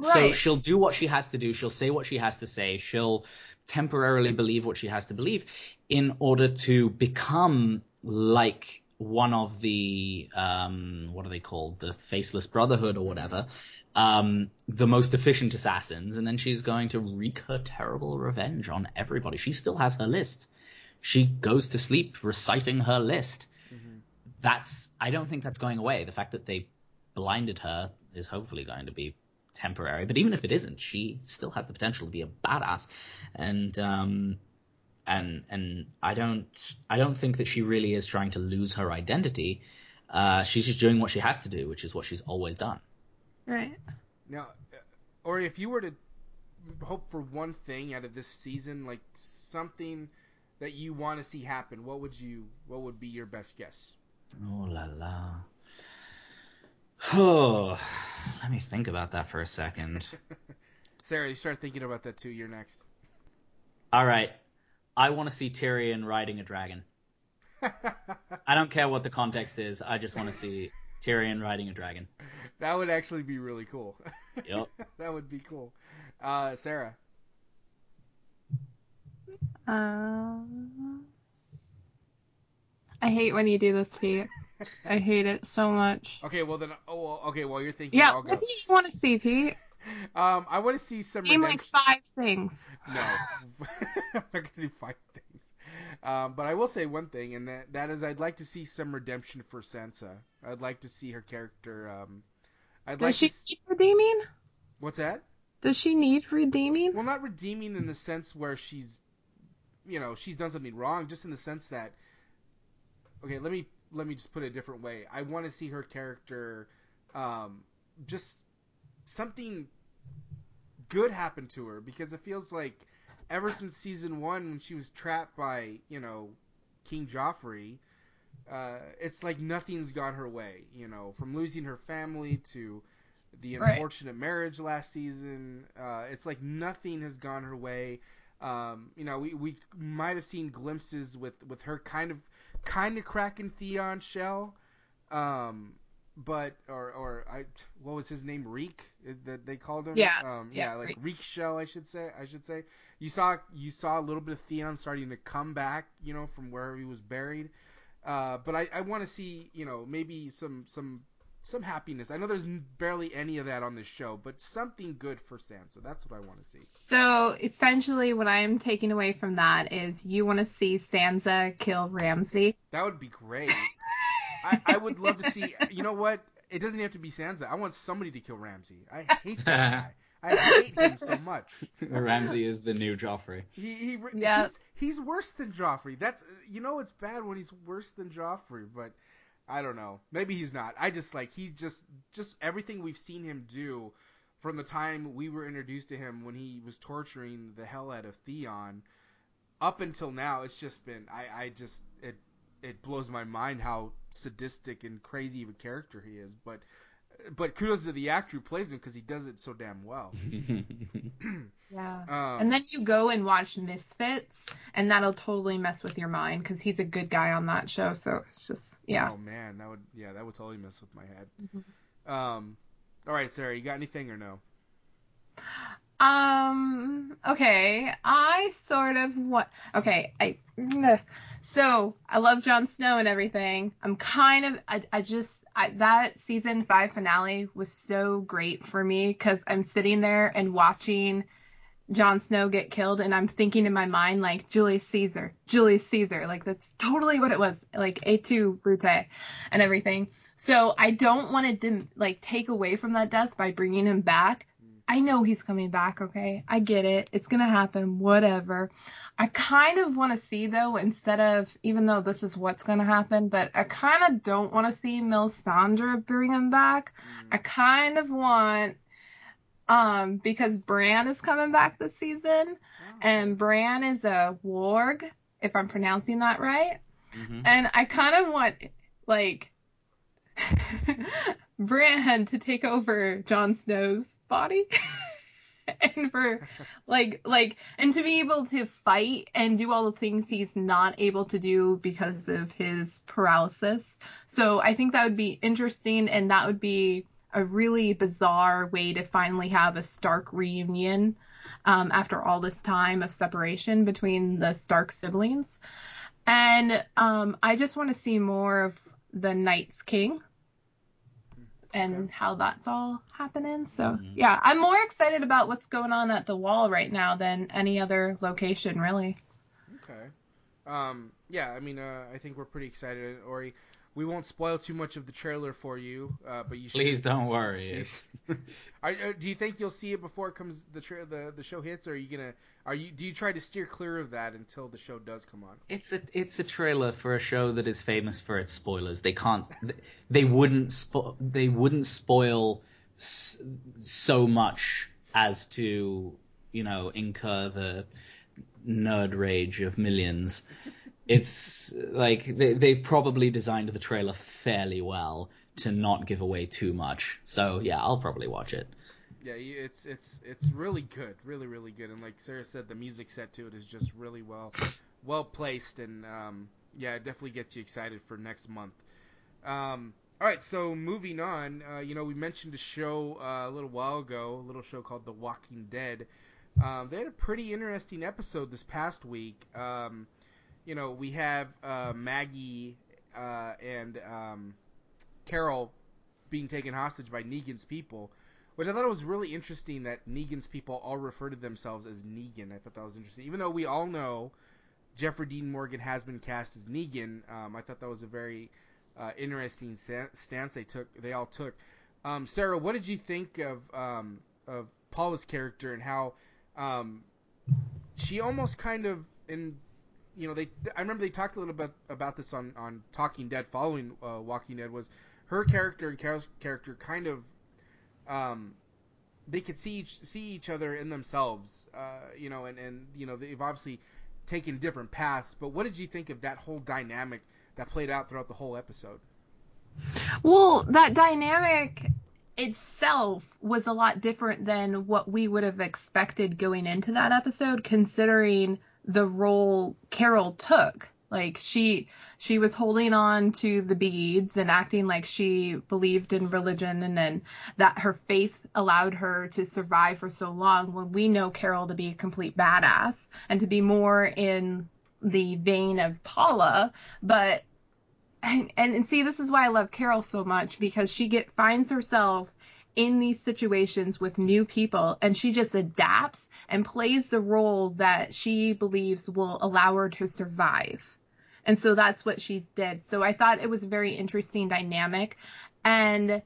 So she'll do what she has to do. She'll say what she has to say. She'll temporarily believe what she has to believe in order to become like one of the um what are they called the faceless brotherhood or whatever um the most efficient assassins and then she's going to wreak her terrible revenge on everybody she still has her list she goes to sleep reciting her list that's i don't think that's going away the fact that they blinded her is hopefully going to be temporary but even if it isn't she still has the potential to be a badass and um and and I don't I don't think that she really is trying to lose her identity. Uh, she's just doing what she has to do, which is what she's always done. right Now, uh, or if you were to hope for one thing out of this season, like something that you want to see happen, what would you? What would be your best guess? Oh la la. Oh, let me think about that for a second. Sarah, you start thinking about that too. You're next. All right, I want to see Tyrion riding a dragon. I don't care what the context is. I just want to see Tyrion riding a dragon. that would actually be really cool. Yep. that would be cool. Uh, Sarah. Um, I hate when you do this, Pete. I hate it so much. Okay, well then. Oh, well, okay. While you're thinking, Yeah, what do you want to see, Pete? Um, I want to see some Name like five things. No, I'm not gonna do five things. Um, but I will say one thing, and that that is, I'd like to see some redemption for Sansa. I'd like to see her character. Um, I'd Does like she to. s- need redeeming? What's that? Does she need redeeming? Well, not redeeming in the sense where she's, you know, she's done something wrong. Just in the sense that, okay, let me let me just put it a different way. I want to see her character, um, just something good happen to her because it feels like ever since season one when she was trapped by you know King Joffrey, uh, it's like nothing's gone her way. You know, from losing her family to the Right. unfortunate marriage last season, uh, it's like nothing has gone her way. Um, you know, we, we might have seen glimpses with, with her kind of kind of cracking Theon's shell, um, but or or I what was his name? Reek? That they called him? Yeah, um, yeah, yeah like Reek. Reek shell I should say I should say. You saw you saw a little bit of Theon starting to come back you know from where he was buried, uh, but I, I want to see you know maybe some some some happiness. I know there's barely any of that on this show, but something good for Sansa. That's what I want to see. So essentially, what I'm taking away from that is you want to see Sansa kill Ramsay. That would be great. I, I would love to see. You know what? It doesn't have to be Sansa. I want somebody to kill Ramsay. I hate that guy. I hate him so much. Ramsay is the new Joffrey. He, he Yeah. he's, he's worse than Joffrey. That's you know it's bad when he's worse than Joffrey, but I don't know. Maybe he's not. I just like he just just everything we've seen him do from the time we were introduced to him when he was torturing the hell out of Theon up until now. It's just been I I just it it blows my mind how sadistic and crazy of a character he is, but. But kudos to the actor who plays him because he does it so damn well. Yeah. Um, And then you go and watch Misfits, and that'll totally mess with your mind because he's a good guy on that show. So it's just, yeah. Oh man, that would yeah, that would totally mess with my head. Mhm. Um, all right, Sarah, you got anything or no? Um. Okay. I sort of what. Okay. I. ugh. So I love Jon Snow and everything. I'm kind of. I. I just. I, that season five finale was so great for me because I'm sitting there and watching Jon Snow get killed, and I'm thinking in my mind like Julius Caesar, Julius Caesar. Like that's totally what it was. Like Et tu Brute and everything. So I don't want to like take away from that death by bringing him back. I know he's coming back, okay? I get it. It's going to happen, whatever. I kind of want to see, though, instead of, even though this is what's going to happen, but I kind of don't want to see Melisandre bring him back. I kind of want, um, because Bran is coming back this season, and Bran is a warg, if I'm pronouncing that right. Mhm. And I kind of want, like, Bran to take over Jon Snow's body. and for like like and to be able to fight and do all the things he's not able to do because of his paralysis. So I think that would be interesting and that would be a really bizarre way to finally have a Stark reunion um, after all this time of separation between the Stark siblings. And um, I just want to see more of the Night's King and Okay. how that's all happening. So Mhm. yeah, I'm more excited about what's going on at the wall right now than any other location, really. Okay. Um, yeah, I mean, uh, I think we're pretty excited, Ori. We won't spoil too much of the trailer for you, uh, but you should. Please don't worry. Are, uh, do you think you'll see it before it comes the tra- the the show hits, or are you gonna? Are you? Do you try to steer clear of that until the show does come on? it's a it's a trailer for a show that is famous for its spoilers. They can't they wouldn't spo- they wouldn't spoil s- so much as to you know incur the nerd rage of millions. It's like they, they've probably designed the trailer fairly well to not give away too much. So yeah, I'll probably watch it. Yeah, it's it's it's really good, really really good, and like Sarah said, the music set to it is just really well well placed, and um, yeah, it definitely gets you excited for next month. Um, all right, so moving on, uh, you know, we mentioned a show uh, a little while ago, a little show called The Walking Dead. Um, they had a pretty interesting episode this past week. Um, you know, we have uh, Maggie uh, and um, Carol being taken hostage by Negan's people, which I thought it was really interesting that Negan's people all refer to themselves as Negan. I thought that was interesting, even though we all know Jeffrey Dean Morgan has been cast as Negan. Um, I thought that was a very uh, interesting sta- stance they took. They all took. Um, Sarah, what did you think of um, of Paula's character and how um, she almost kind of in you know they I remember they talked a little bit about this on on Talking Dead following uh, Walking Dead was her character and Carol's character kind of um they could see each see each other in themselves, uh, you know, and and you know they've obviously taken different paths. But what did you think of that whole dynamic that played out throughout the whole episode? Well, that dynamic itself was a lot different than what we would have expected going into that episode, considering the role Carol took. Like she she was holding on to the beads and acting like she believed in religion and then that her faith allowed her to survive for so long when we know Carol to be a complete badass and to be more in the vein of Paula, but and, and see this is why I love Carol so much because she get finds herself in these situations with new people and she just adapts and plays the role that she believes will allow her to survive. And so that's what she did. So I thought it was a very interesting dynamic and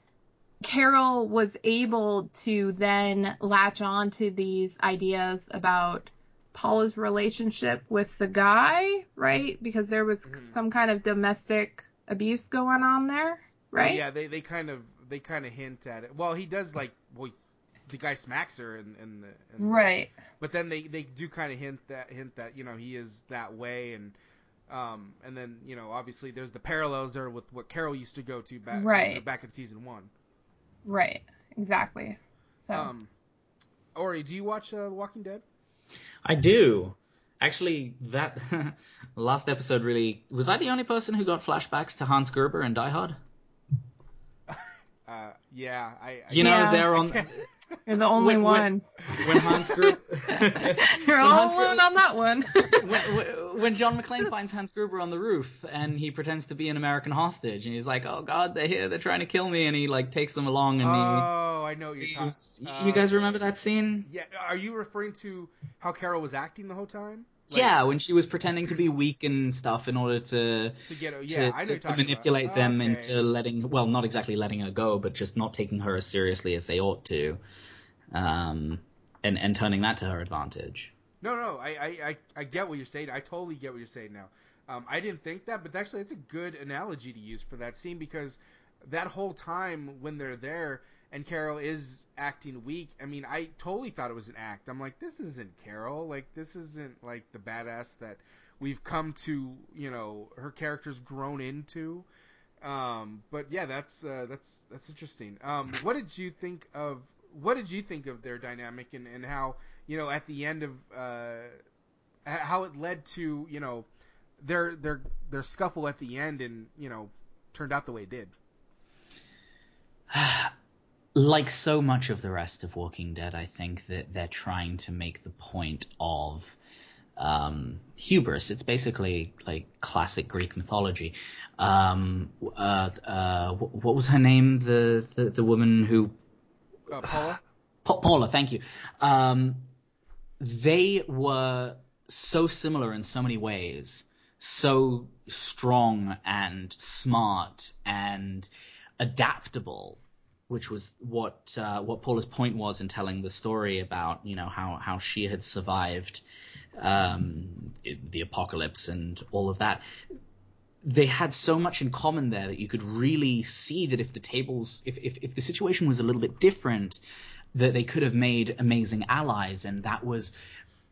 Carol was able to then latch on to these ideas about Paula's relationship with the guy, right? Because there was Mhm. some kind of domestic abuse going on there, right? Yeah, they they kind of they kind of hint at it. Well, he does like well, the guy smacks her and and Right. But then they they do kind of hint that hint that you know he is that way and. Um, and then you know, obviously, there's the parallels there with what Carol used to go to back Right. back in season one. Right. Exactly. So Um, Ori, do you watch uh, Walking Dead? I do. Actually, that last episode really was. I the only person who got flashbacks to Hans Gruber and Die Hard? Uh, yeah, I. I You know, Yeah. they're on you're the only when- one. when Hans Gruber. You're all Hans alone Gruber- on that one. when, when- when John McClane finds Hans Gruber on the roof and he pretends to be an American hostage and he's like, "Oh God, they're here, they're trying to kill me," and he like takes them along and oh, I know what you're talking. leaves- you guys remember that scene? Yeah, are you referring to how Carol was acting the whole time? Like, yeah, when she was pretending to be weak and stuff in order to To get, yeah, to, to, to manipulate them Okay. into letting well not exactly letting her go but just not taking her as seriously as they ought to um and and turning that to her advantage No, no, I, I, I, I get what you're saying. I totally get what you're saying now. Um, I didn't think that, but actually, it's a good analogy to use for that scene because that whole time when they're there and Carol is acting weak, I mean, I totally thought it was an act. I'm like, this isn't Carol. Like, this isn't like the badass that we've come to, you know, her character's grown into. Um, but yeah, that's uh, that's that's interesting. Um, what did you think of what did you think of their dynamic and, and how you know at the end of uh, how it led to you know their their their scuffle at the end and you know turned out the way it did. like so much of the rest of walking dead i think that they're trying to make the point of um, hubris. It's basically like classic greek mythology. Um, uh, uh, wh- what was her name? The, the, the woman who Uh, Paula, Pa- Paula, thank you. Um, they were so similar in so many ways, so strong and smart and adaptable, which was what uh, what Paula's point was in telling the story about you know how how she had survived um, the apocalypse and all of that. They had so much in common there that you could really see that if the tables if, if, if the situation was a little bit different that they could have made amazing allies and that was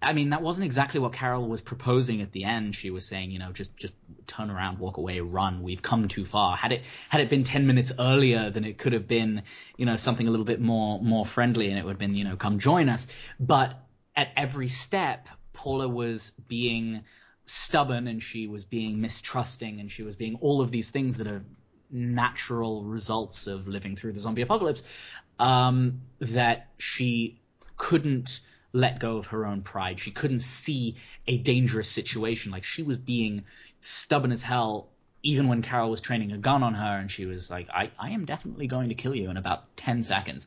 I mean that wasn't exactly what Carol was proposing at the end. She was saying you know just just turn around walk away run. We've come too far. Had it had it been 10 minutes earlier then it could have been you know something a little bit more more friendly and it would have been you know come join us. But at every step Paula was being stubborn and she was being mistrusting and she was being all of these things that are natural results of living through the zombie apocalypse um, that she couldn't let go of her own pride she couldn't see a dangerous situation like she was being stubborn as hell even when carol was training a gun on her and she was like i, I am definitely going to kill you in about 10 seconds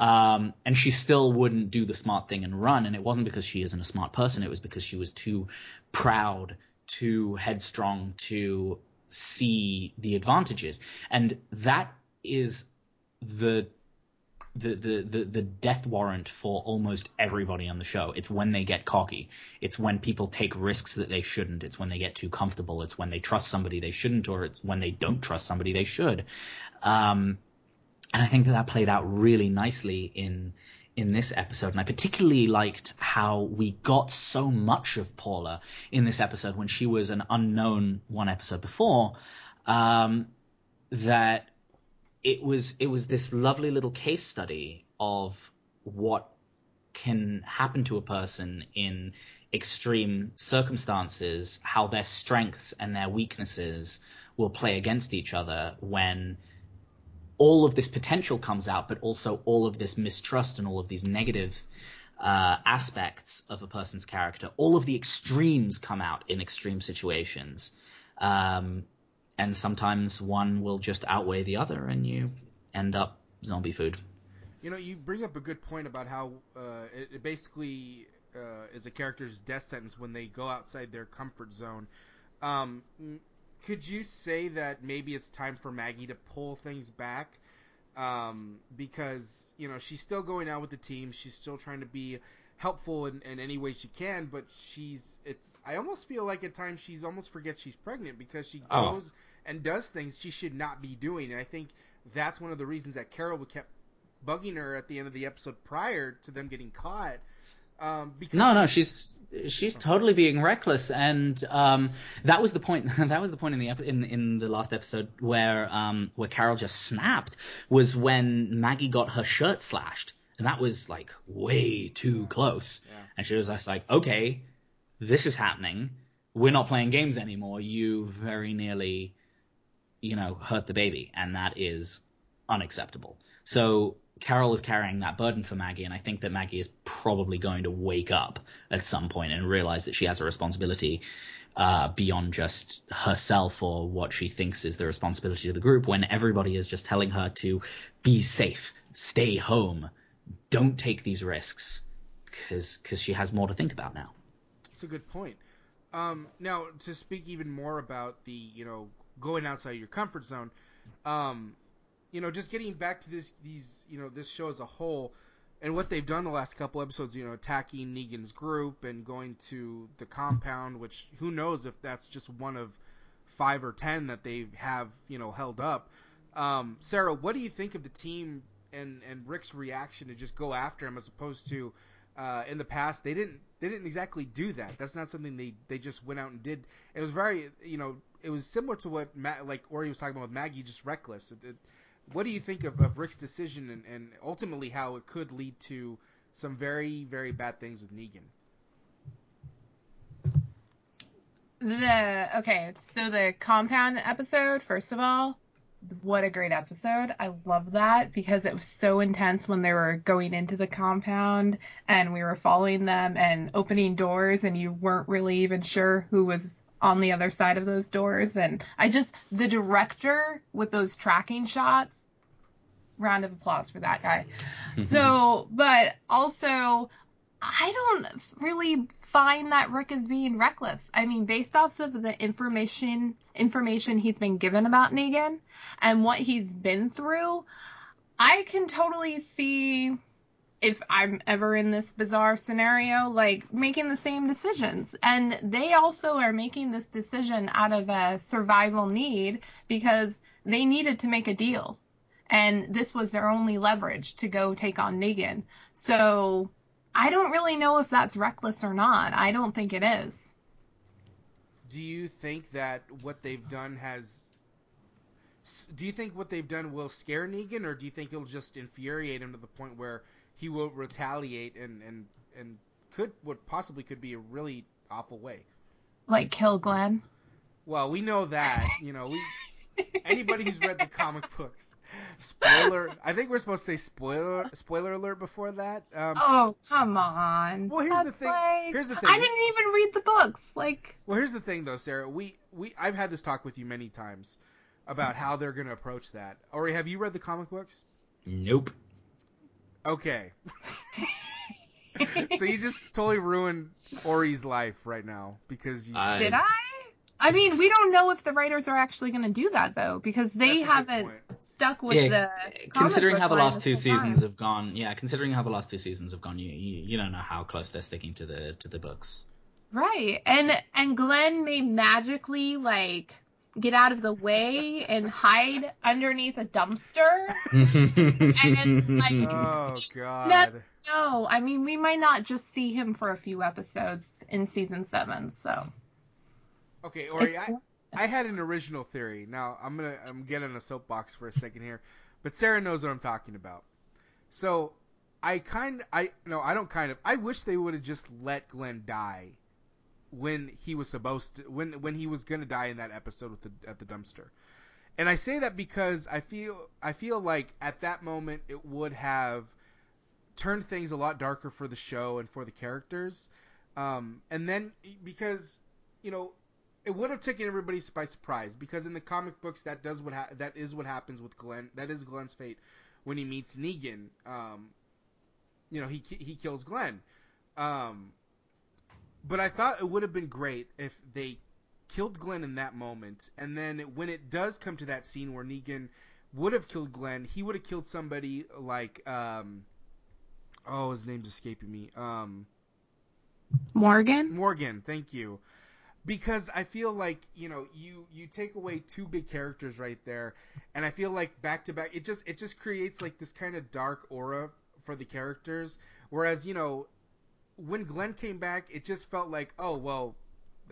um, and she still wouldn't do the smart thing and run. And it wasn't because she isn't a smart person. It was because she was too proud, too headstrong to see the advantages. And that is the the, the, the, death warrant for almost everybody on the show. It's when they get cocky. It's when people take risks that they shouldn't. It's when they get too comfortable. It's when they trust somebody they shouldn't, or it's when they don't trust somebody they should. Um, and I think that that played out really nicely in in this episode, and I particularly liked how we got so much of Paula in this episode when she was an unknown one episode before. Um, that it was it was this lovely little case study of what can happen to a person in extreme circumstances, how their strengths and their weaknesses will play against each other when all of this potential comes out, but also all of this mistrust and all of these negative uh, aspects of a person's character. All of the extremes come out in extreme situations. Um, and sometimes one will just outweigh the other, and you end up zombie food. You know, you bring up a good point about how uh, it, it basically uh, is a character's death sentence when they go outside their comfort zone. Um, could you say that maybe it's time for Maggie to pull things back? Um, because you know she's still going out with the team, she's still trying to be helpful in, in any way she can, but she's it's. I almost feel like at times she's almost forgets she's pregnant because she Oh. goes and does things she should not be doing. And I think that's one of the reasons that Carol would kept bugging her at the end of the episode prior to them getting caught. Um, because No, no, she's she's totally being reckless, and um, that was the point. that was the point in the ep- in in the last episode where um, where Carol just snapped was when Maggie got her shirt slashed, and that was like way too close. Yeah. And she was just like, "Okay, this is happening. We're not playing games anymore. You very nearly, you know, hurt the baby, and that is unacceptable." So Carol is carrying that burden for Maggie, and I think that Maggie is probably going to wake up at some point and realize that she has a responsibility uh, beyond just herself or what she thinks is the responsibility of the group. When everybody is just telling her to be safe, stay home, don't take these risks, because she has more to think about now. That's a good point. Um, now, to speak even more about the, you know, going outside your comfort zone, um, you know, just getting back to this, these, you know, this show as a whole, and what they've done the last couple episodes, you know, attacking Negan's group and going to the compound, which who knows if that's just one of five or ten that they have, you know, held up. Um, Sarah, what do you think of the team and and Rick's reaction to just go after him as opposed to uh, in the past they didn't they didn't exactly do that. That's not something they they just went out and did. It was very you know it was similar to what Ma- like Ori was talking about with Maggie, just reckless. It, it, what do you think of, of Rick's decision and, and ultimately how it could lead to some very very bad things with Negan? The okay, so the compound episode, first of all, what a great episode. I love that because it was so intense when they were going into the compound and we were following them and opening doors and you weren't really even sure who was on the other side of those doors and I just the director with those tracking shots round of applause for that guy. so, but also I don't really find that Rick is being reckless. I mean, based off of the information information he's been given about Negan and what he's been through, I can totally see if I'm ever in this bizarre scenario, like making the same decisions. And they also are making this decision out of a survival need because they needed to make a deal. And this was their only leverage to go take on Negan. So I don't really know if that's reckless or not. I don't think it is. Do you think that what they've done has do you think what they've done will scare Negan or do you think it'll just infuriate him to the point where he will retaliate and and and could what possibly could be a really awful way? Like kill Glenn. Well, we know that, you know, we anybody who's read the comic books. Spoiler. I think we're supposed to say spoiler spoiler alert before that. Um, Oh, come on. Well, here's the thing- like- here's the thing. I didn't even read the books. Like, Well, here's the thing, though, Sarah. We we I've had this talk with you many times about how they're going to approach that. Ori, have you read the comic books? Nope. Okay. so you just totally ruined Ori's life right now because you. I- did I? I mean, we don't know if the writers are actually going to do that though, because they That's a good haven't stuck with Yeah, the. comic considering book how the last two whole time. seasons have gone, yeah, considering how the last two seasons have gone, you, you you don't know how close they're sticking to the to the books. Right. And and Glenn may magically like get out of the way and hide underneath a dumpster. And, like, Oh God. No, I mean we might not just see him for a few episodes in season seven. So Okay, Ori, I, I had an original theory. Now I'm gonna I'm getting a soapbox for a second here, but Sarah knows what I'm talking about. So I kind I no I don't kind of I wish they would have just let Glenn die when he was supposed to when when he was gonna die in that episode with the at the dumpster. And I say that because I feel I feel like at that moment it would have turned things a lot darker for the show and for the characters. Um, and then because you know it would have taken everybody by surprise because in the comic books that does what ha- that is what happens with Glenn. That is Glenn's fate when he meets Negan. Um, you know he he kills Glenn. Um, but I thought it would have been great if they killed Glenn in that moment, and then when it does come to that scene where Negan would have killed Glenn, he would have killed somebody like um, oh his name's escaping me. Um, Morgan. Morgan, thank you. Because I feel like you know you you take away two big characters right there, and I feel like back to back it just it just creates like this kind of dark aura for the characters. Whereas you know when Glenn came back, it just felt like oh well,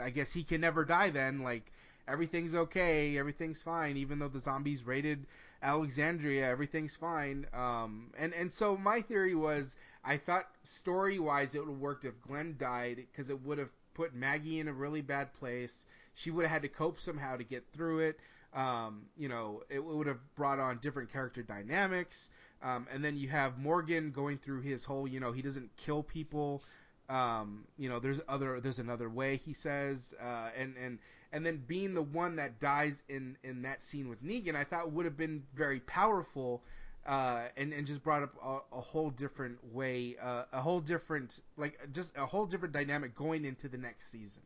I guess he can never die then. Like everything's okay, everything's fine, even though the zombies raided Alexandria, everything's fine. Um, and and so my theory was I thought story wise it would have worked if Glenn died because it would have put Maggie in a really bad place. She would have had to cope somehow to get through it. Um, you know, it would have brought on different character dynamics. Um, and then you have Morgan going through his whole, you know, he doesn't kill people. Um, you know, there's other, there's another way he says, uh, and and and then being the one that dies in in that scene with Negan, I thought would have been very powerful uh, and and just brought up a, a whole different way, uh, a whole different like just a whole different dynamic going into the next season.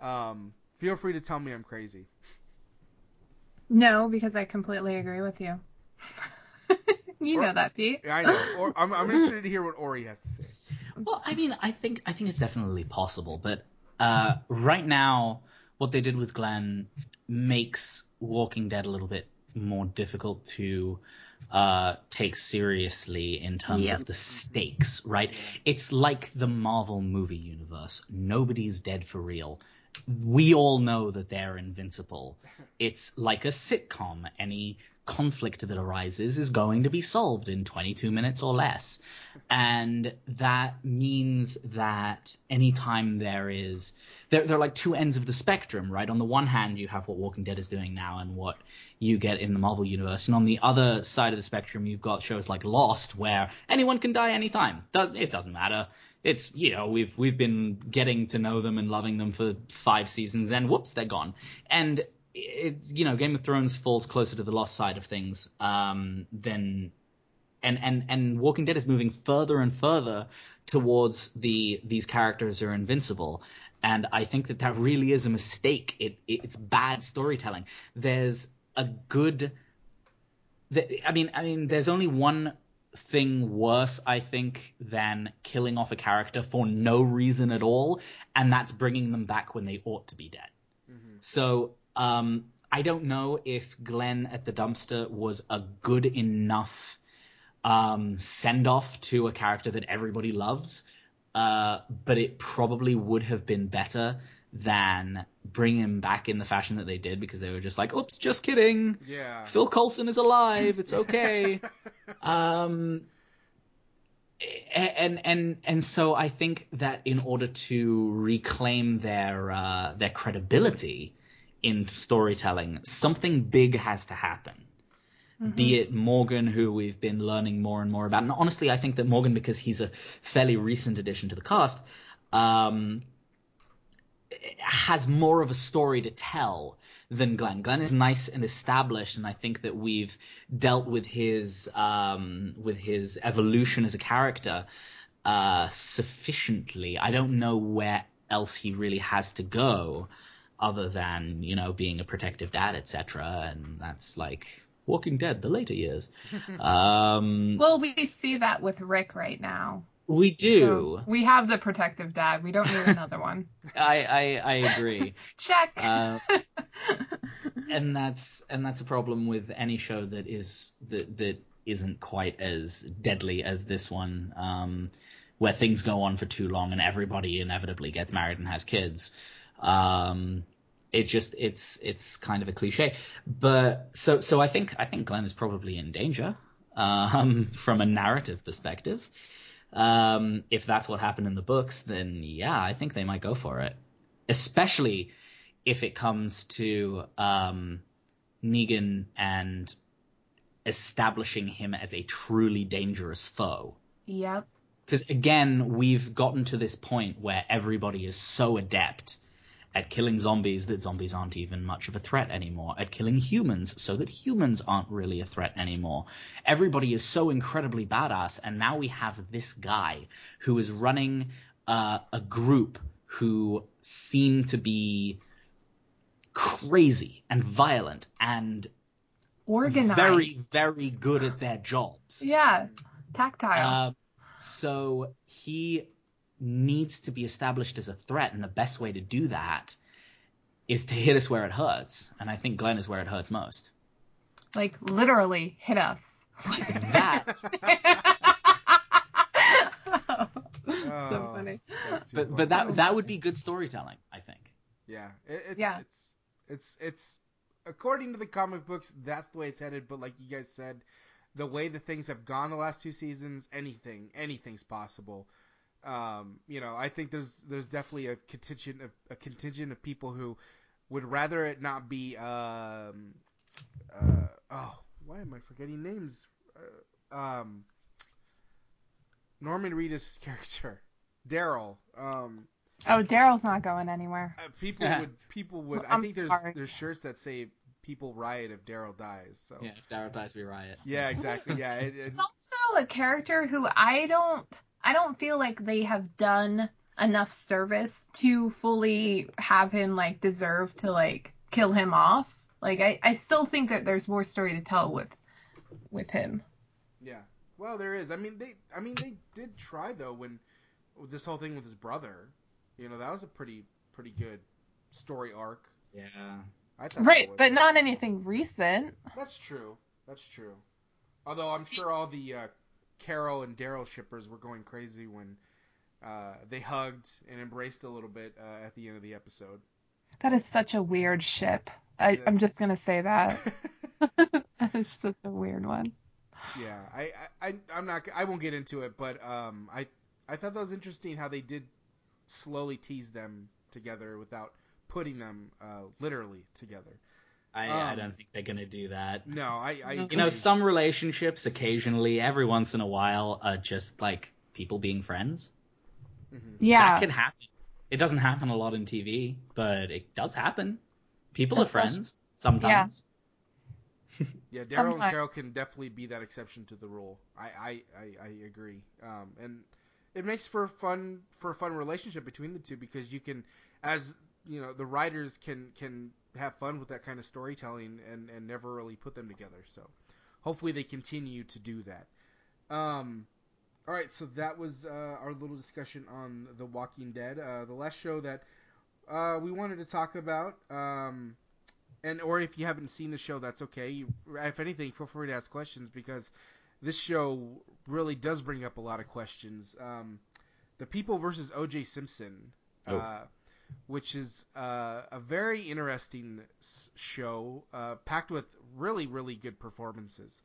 Um, feel free to tell me I'm crazy. No, because I completely agree with you. you Or- know that, Pete. I know. Or, I'm, I'm interested to hear what Ori has to say. Well, I mean, I think I think it's definitely possible, but uh, right now, what they did with Glenn makes Walking Dead a little bit more difficult to uh, take seriously in terms Yep. of the stakes. Right? It's like the Marvel movie universe. Nobody's dead for real. We all know that they're invincible. It's like a sitcom. Any conflict that arises is going to be solved in 22 minutes or less. And that means that anytime there is, they're, they're like two ends of the spectrum, right? On the one hand, you have what Walking Dead is doing now and what you get in the Marvel Universe. And on the other side of the spectrum, you've got shows like Lost, where anyone can die anytime. It doesn't matter. It's, you know, we've, we've been getting to know them and loving them for five seasons, and whoops, they're gone. And it's, you know, Game of Thrones falls closer to the Lost side of things um, than and and and Walking Dead is moving further and further towards the these characters are invincible, and I think that that really is a mistake. It, it's bad storytelling. There's a good. I mean, I mean, there's only one thing worse, I think, than killing off a character for no reason at all, and that's bringing them back when they ought to be dead. So um, I don't know if Glenn at the dumpster was a good enough um, send off to a character that everybody loves, uh, but it probably would have been better than bring him back in the fashion that they did because they were just like, "Oops, just kidding. Yeah. Phil Coulson is alive. It's okay." um, and and and so I think that in order to reclaim their uh, their credibility in storytelling, something big has to happen. Be it Morgan, who we've been learning more and more about, and honestly, I think that Morgan, because he's a fairly recent addition to the cast, um, has more of a story to tell than Glenn. Glenn is nice and established, and I think that we've dealt with his um, with his evolution as a character uh, sufficiently. I don't know where else he really has to go, other than you know being a protective dad, etc. And that's like Walking Dead, the later years. um, Well, we see that with Rick right now. We do. So we have the protective dad. We don't need another one. I, I I agree. Check. Uh, and that's and that's a problem with any show that is that that isn't quite as deadly as this one, um, where things go on for too long and everybody inevitably gets married and has kids. Um, it just it's it's kind of a cliche, but so so I think I think Glenn is probably in danger um, from a narrative perspective. Um, if that's what happened in the books, then yeah, I think they might go for it, especially if it comes to um, Negan and establishing him as a truly dangerous foe. yep. Because again, we've gotten to this point where everybody is so adept at killing zombies that zombies aren't even much of a threat anymore, at killing humans so that humans aren't really a threat anymore. Everybody is so incredibly badass, and now we have this guy who is running uh, a group who seem to be crazy and violent and Organized. very, very good at their jobs. Yeah. Tactile. Um, so he needs to be established as a threat, and the best way to do that is to hit us where it hurts. And I think Glenn is where it hurts most. like literally hit us. That, so Oh, funny. that's but funny. but that that would be good storytelling, I think. Yeah, it, it's, Yeah. it's it's it's according to the comic books, that's the way it's headed. But like you guys said, the way the things have gone the last two seasons, anything anything's possible. Um, you know, I think there's there's definitely a contingent of, a contingent of people who would rather it not be. Um, uh, oh, why am I forgetting names? Uh, um, Norman Reedus' character, Daryl. Um, Oh, Daryl's not going anywhere. uh, people would people would. I I'm think there's sorry. there's shirts that say "People riot if Daryl dies." So Yeah, if Daryl dies, we riot. yeah, exactly. Yeah, it, it, He's also a character who I don't I don't feel like they have done enough service to fully have him like deserve to like kill him off. Like I, I still think that there's more story to tell with with him. yeah. Well, there is. I mean, they. I mean, they did try though when this whole thing with his brother. You know, that was a pretty pretty good story arc. Yeah. I thought Right, but not anything recent. That's true. That's true. Although I'm sure all the uh, Carol and Daryl shippers were going crazy when uh, they hugged and embraced a little bit uh, at the end of the episode. That is such a weird ship. I, I'm just gonna say that. it's just a weird one. yeah, I, I, I, I'm not. I won't get into it, but um, I, I thought that was interesting how they did slowly tease them together without putting them uh, literally together. I, I Um, don't think they're gonna do that. No, I, I You You know, some relationships occasionally, every once in a while, are just like people being friends. Mhm. Yeah. That can happen. It doesn't happen a lot in TV, but it does happen. People are Especially- friends sometimes. Yeah, Daryl and Carol can definitely be that exception to the rule. I, I, I, I agree. Um, and it makes for a fun for a fun relationship between the two because you can, as you know, the writers can can have fun with that kind of storytelling and and never really put them together. So hopefully they continue to do that. Um, all right, so that was uh, our little discussion on The Walking Dead. Uh, the last show that uh, we wanted to talk about. Um, and or if you haven't seen the show, that's okay. You, if anything, feel free to ask questions because this show really does bring up a lot of questions. Um, the People versus O.J. Simpson, Oh. Which is uh, a very interesting show, uh, packed with really, really good performances.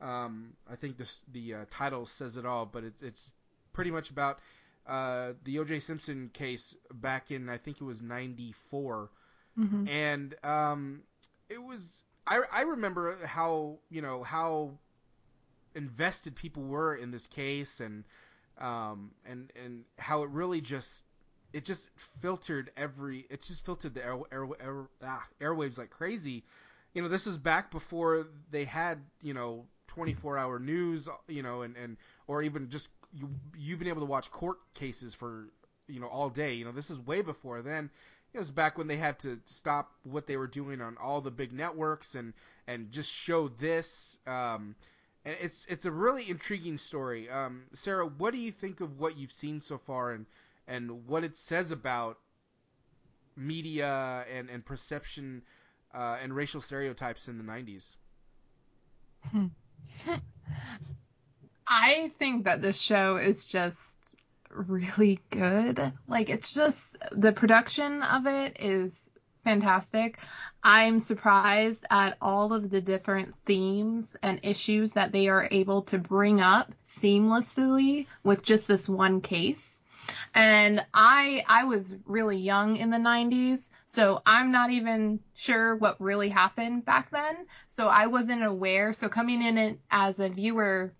Um, I think this, the uh, title says it all, but it's it's pretty much about uh, the O.J. Simpson case back in I think it was '94 Mhm. and um, it was I, I remember how you know how invested people were in this case and um, and and how it really just it just filtered every it just filtered the air, air, air, ah, airwaves like crazy. You know this is back before they had you know 24 hour news you know and and or even just you you've been able to watch court cases for you know all day. You know this is way before then. It was back when they had to stop what they were doing on all the big networks and and just show this um and it's it's a really intriguing story. Um, Sarah, what do you think of what you've seen so far, and and what it says about media and and perception uh, and racial stereotypes in the '90s? I think that this show is just really good. Like it's just the production of it is fantastic. I'm surprised at all of the different themes and issues that they are able to bring up seamlessly with just this one case. And I I was really young in the 90s, so I'm not even sure what really happened back then. So I wasn't aware. So coming in it as a viewer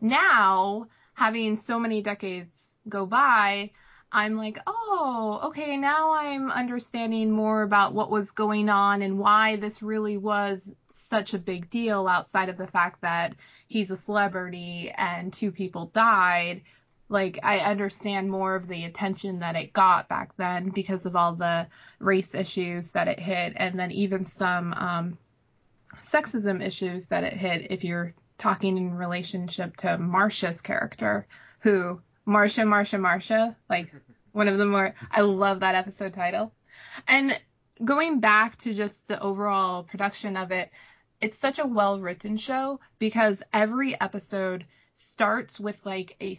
now, having so many decades go by, I'm like, oh, okay, now I'm understanding more about what was going on and why this really was such a big deal outside of the fact that he's a celebrity and two people died. Like, I understand more of the attention that it got back then because of all the race issues that it hit, and then even some um, sexism issues that it hit if you're talking in relationship to Marcia's character, who Marcia, Marcia, Marcia, like one of the more, I love that episode title. And going back to just the overall production of it, it's such a well written show because every episode starts with like a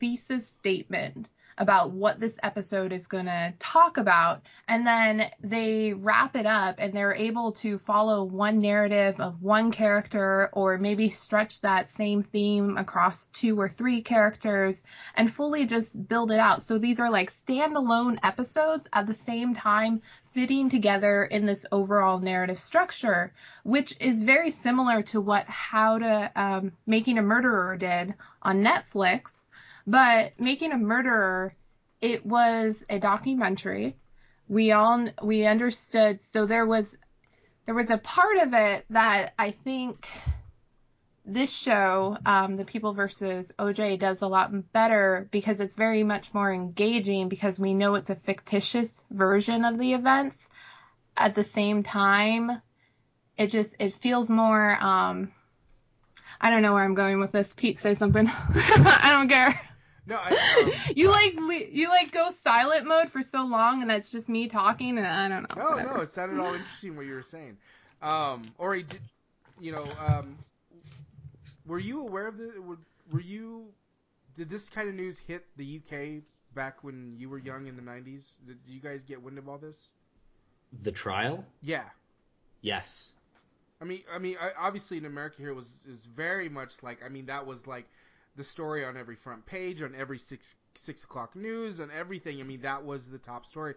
thesis statement about what this episode is going to talk about. And then they wrap it up and they're able to follow one narrative of one character or maybe stretch that same theme across two or three characters and fully just build it out. So these are like standalone episodes at the same time fitting together in this overall narrative structure, which is very similar to what How to um, Making a Murderer did on Netflix but Making a Murderer, it was a documentary. We all we understood. So there was there was a part of it that I think this show, um, The People versus OJ, does a lot better because it's very much more engaging because we know it's a fictitious version of the events. At the same time, it just it feels more. Um, I don't know where I'm going with this. Pete, say something. I don't care. No, I, um, You like le- you like go silent mode for so long, and that's just me talking, and I don't know. no, whatever. no. It sounded all interesting what you were saying. Um, or did, you know, um, were you aware of the? Were, were you? Did this kind of news hit the UK back when you were young in the '90s? Did you guys get wind of all this? The trial? Yeah. Yes. I mean, I mean, I, obviously in America here was is very much like. I mean, that was like the story on every front page, on every six six o'clock news, on everything. I mean, that was the top story.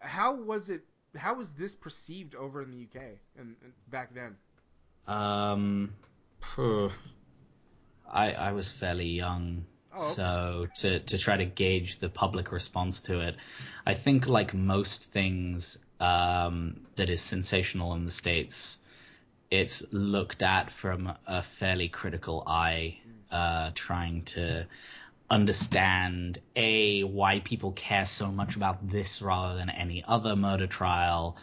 How was it? How was this perceived over in the UK and, and back then? Um, phew. I I was fairly young, Oh, so to to try to gauge the public response to it, I think like most things um, that is sensational in the states, it's looked at from a fairly critical eye, uh, trying to understand a why people care so much about this rather than any other murder trial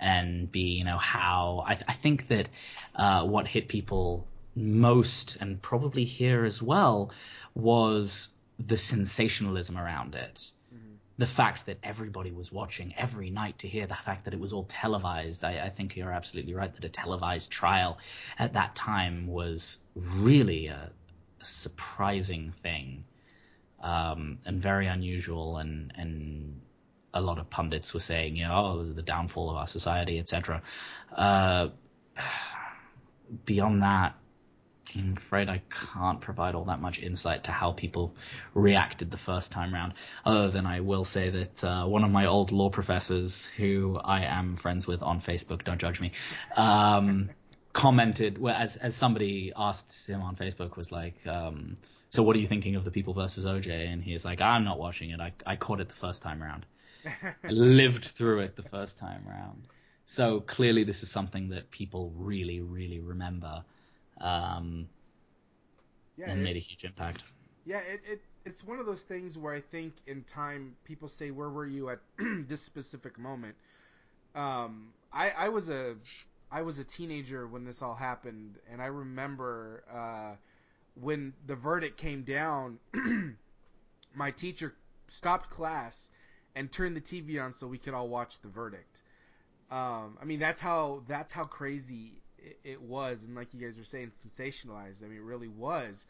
and b you know how i, I think that uh, what hit people most and probably here as well was the sensationalism around it. The fact that everybody was watching every night to hear the fact that it was all televised. I, I think you're absolutely right that a televised trial at that time was really a surprising thing um, and very unusual and and a lot of pundits were saying, you know, oh, this is the downfall of our society, etc. Uh, beyond that, I'm afraid I can't provide all that much insight to how people reacted the first time round. Other than I will say that uh, one of my old law professors, who I am friends with on Facebook, don't judge me, um, commented well, as as somebody asked him on Facebook was like, um, "So what are you thinking of the People versus OJ?" And he's like, "I'm not watching it. I I caught it the first time around. I lived through it the first time around." So clearly, this is something that people really, really remember, um, yeah, and it- made a huge impact. Yeah, it, it it's one of those things where I think in time people say, "Where were you at this specific moment?" Um, I I was a I was a teenager when this all happened, and I remember uh, when the verdict came down, my teacher stopped class and turned the TV on so we could all watch the verdict. Um, I mean, that's how that's how crazy it, it was, and like you guys were saying, sensationalized. I mean, it really was.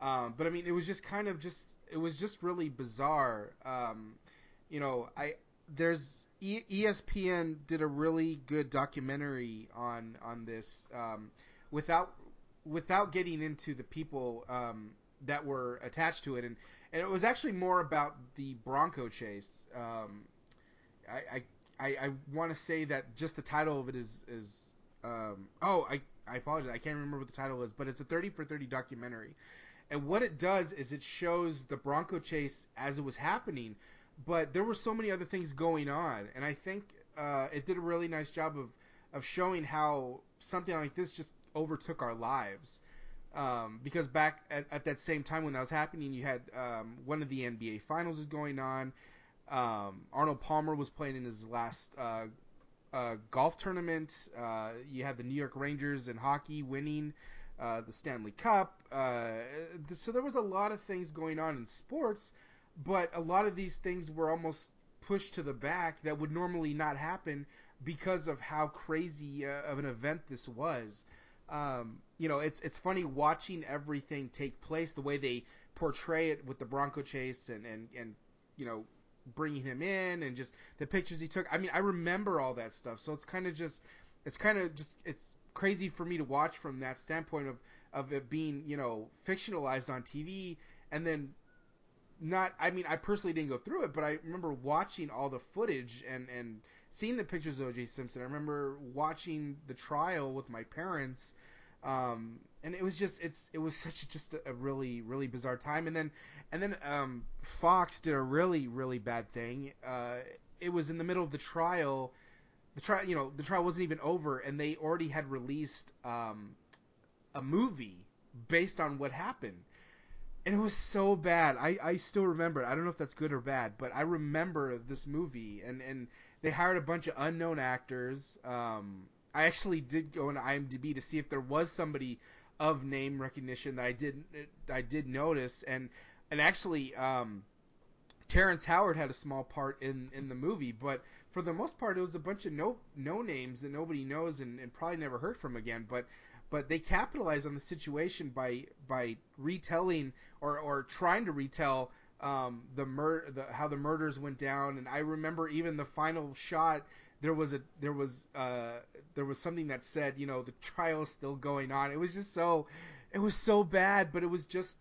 Um, but I mean, it was just kind of just it was just really bizarre. Um, you know, I there's ESPN did a really good documentary on on this um, without without getting into the people um, that were attached to it, and and it was actually more about the Bronco chase. Um, I I, I, I want to say that just the title of it is is um, oh I I apologize. I can't remember what the title is, but it's a thirty for thirty documentary, and what it does is it shows the Bronco chase as it was happening, but there were so many other things going on, and I think uh, it did a really nice job of of showing how something like this just overtook our lives. Um, because back at, at, that same time when that was happening, you had um, one of the NBA finals is going on. Um, Arnold Palmer was playing in his last uh, uh, golf tournament. Uh, you had the New York Rangers in hockey winning uh, the Stanley Cup. Uh, so there was a lot of things going on in sports, but a lot of these things were almost pushed to the back that would normally not happen because of how crazy uh, of an event this was. Um, you know, it's it's funny watching everything take place the way they portray it with the Bronco chase and and and you know bringing him in and just the pictures he took. I mean, I remember all that stuff, so it's kind of just it's kind of just it's crazy for me to watch from that standpoint of of it being you know fictionalized on TV and then not I mean I personally didn't go through it but I remember watching all the footage and and seeing the pictures of O.J. Simpson. I remember watching the trial with my parents, um, and it was just it's it was such a, just a really really bizarre time. And then and then um, Fox did a really really bad thing. Uh, it was in the middle of the trial. The trial, you know, the trial wasn't even over, and they already had released um, a movie based on what happened it was so bad. I, I still remember it. I don't know if that's good or bad, but I remember this movie, and, and they hired a bunch of unknown actors. Um, I actually did go on IMDb to see if there was somebody of name recognition that I did I did notice, and and actually, um, Terrence Howard had a small part in in the movie, but for the most part, it was a bunch of no no names that nobody knows and, and probably never heard from again. But but they capitalized on the situation by by retelling or or trying to retell um, the mur- the how the murders went down, and I remember even the final shot. There was a there was uh, there was something that said you know the trial is still going on. It was just so it was so bad, but it was just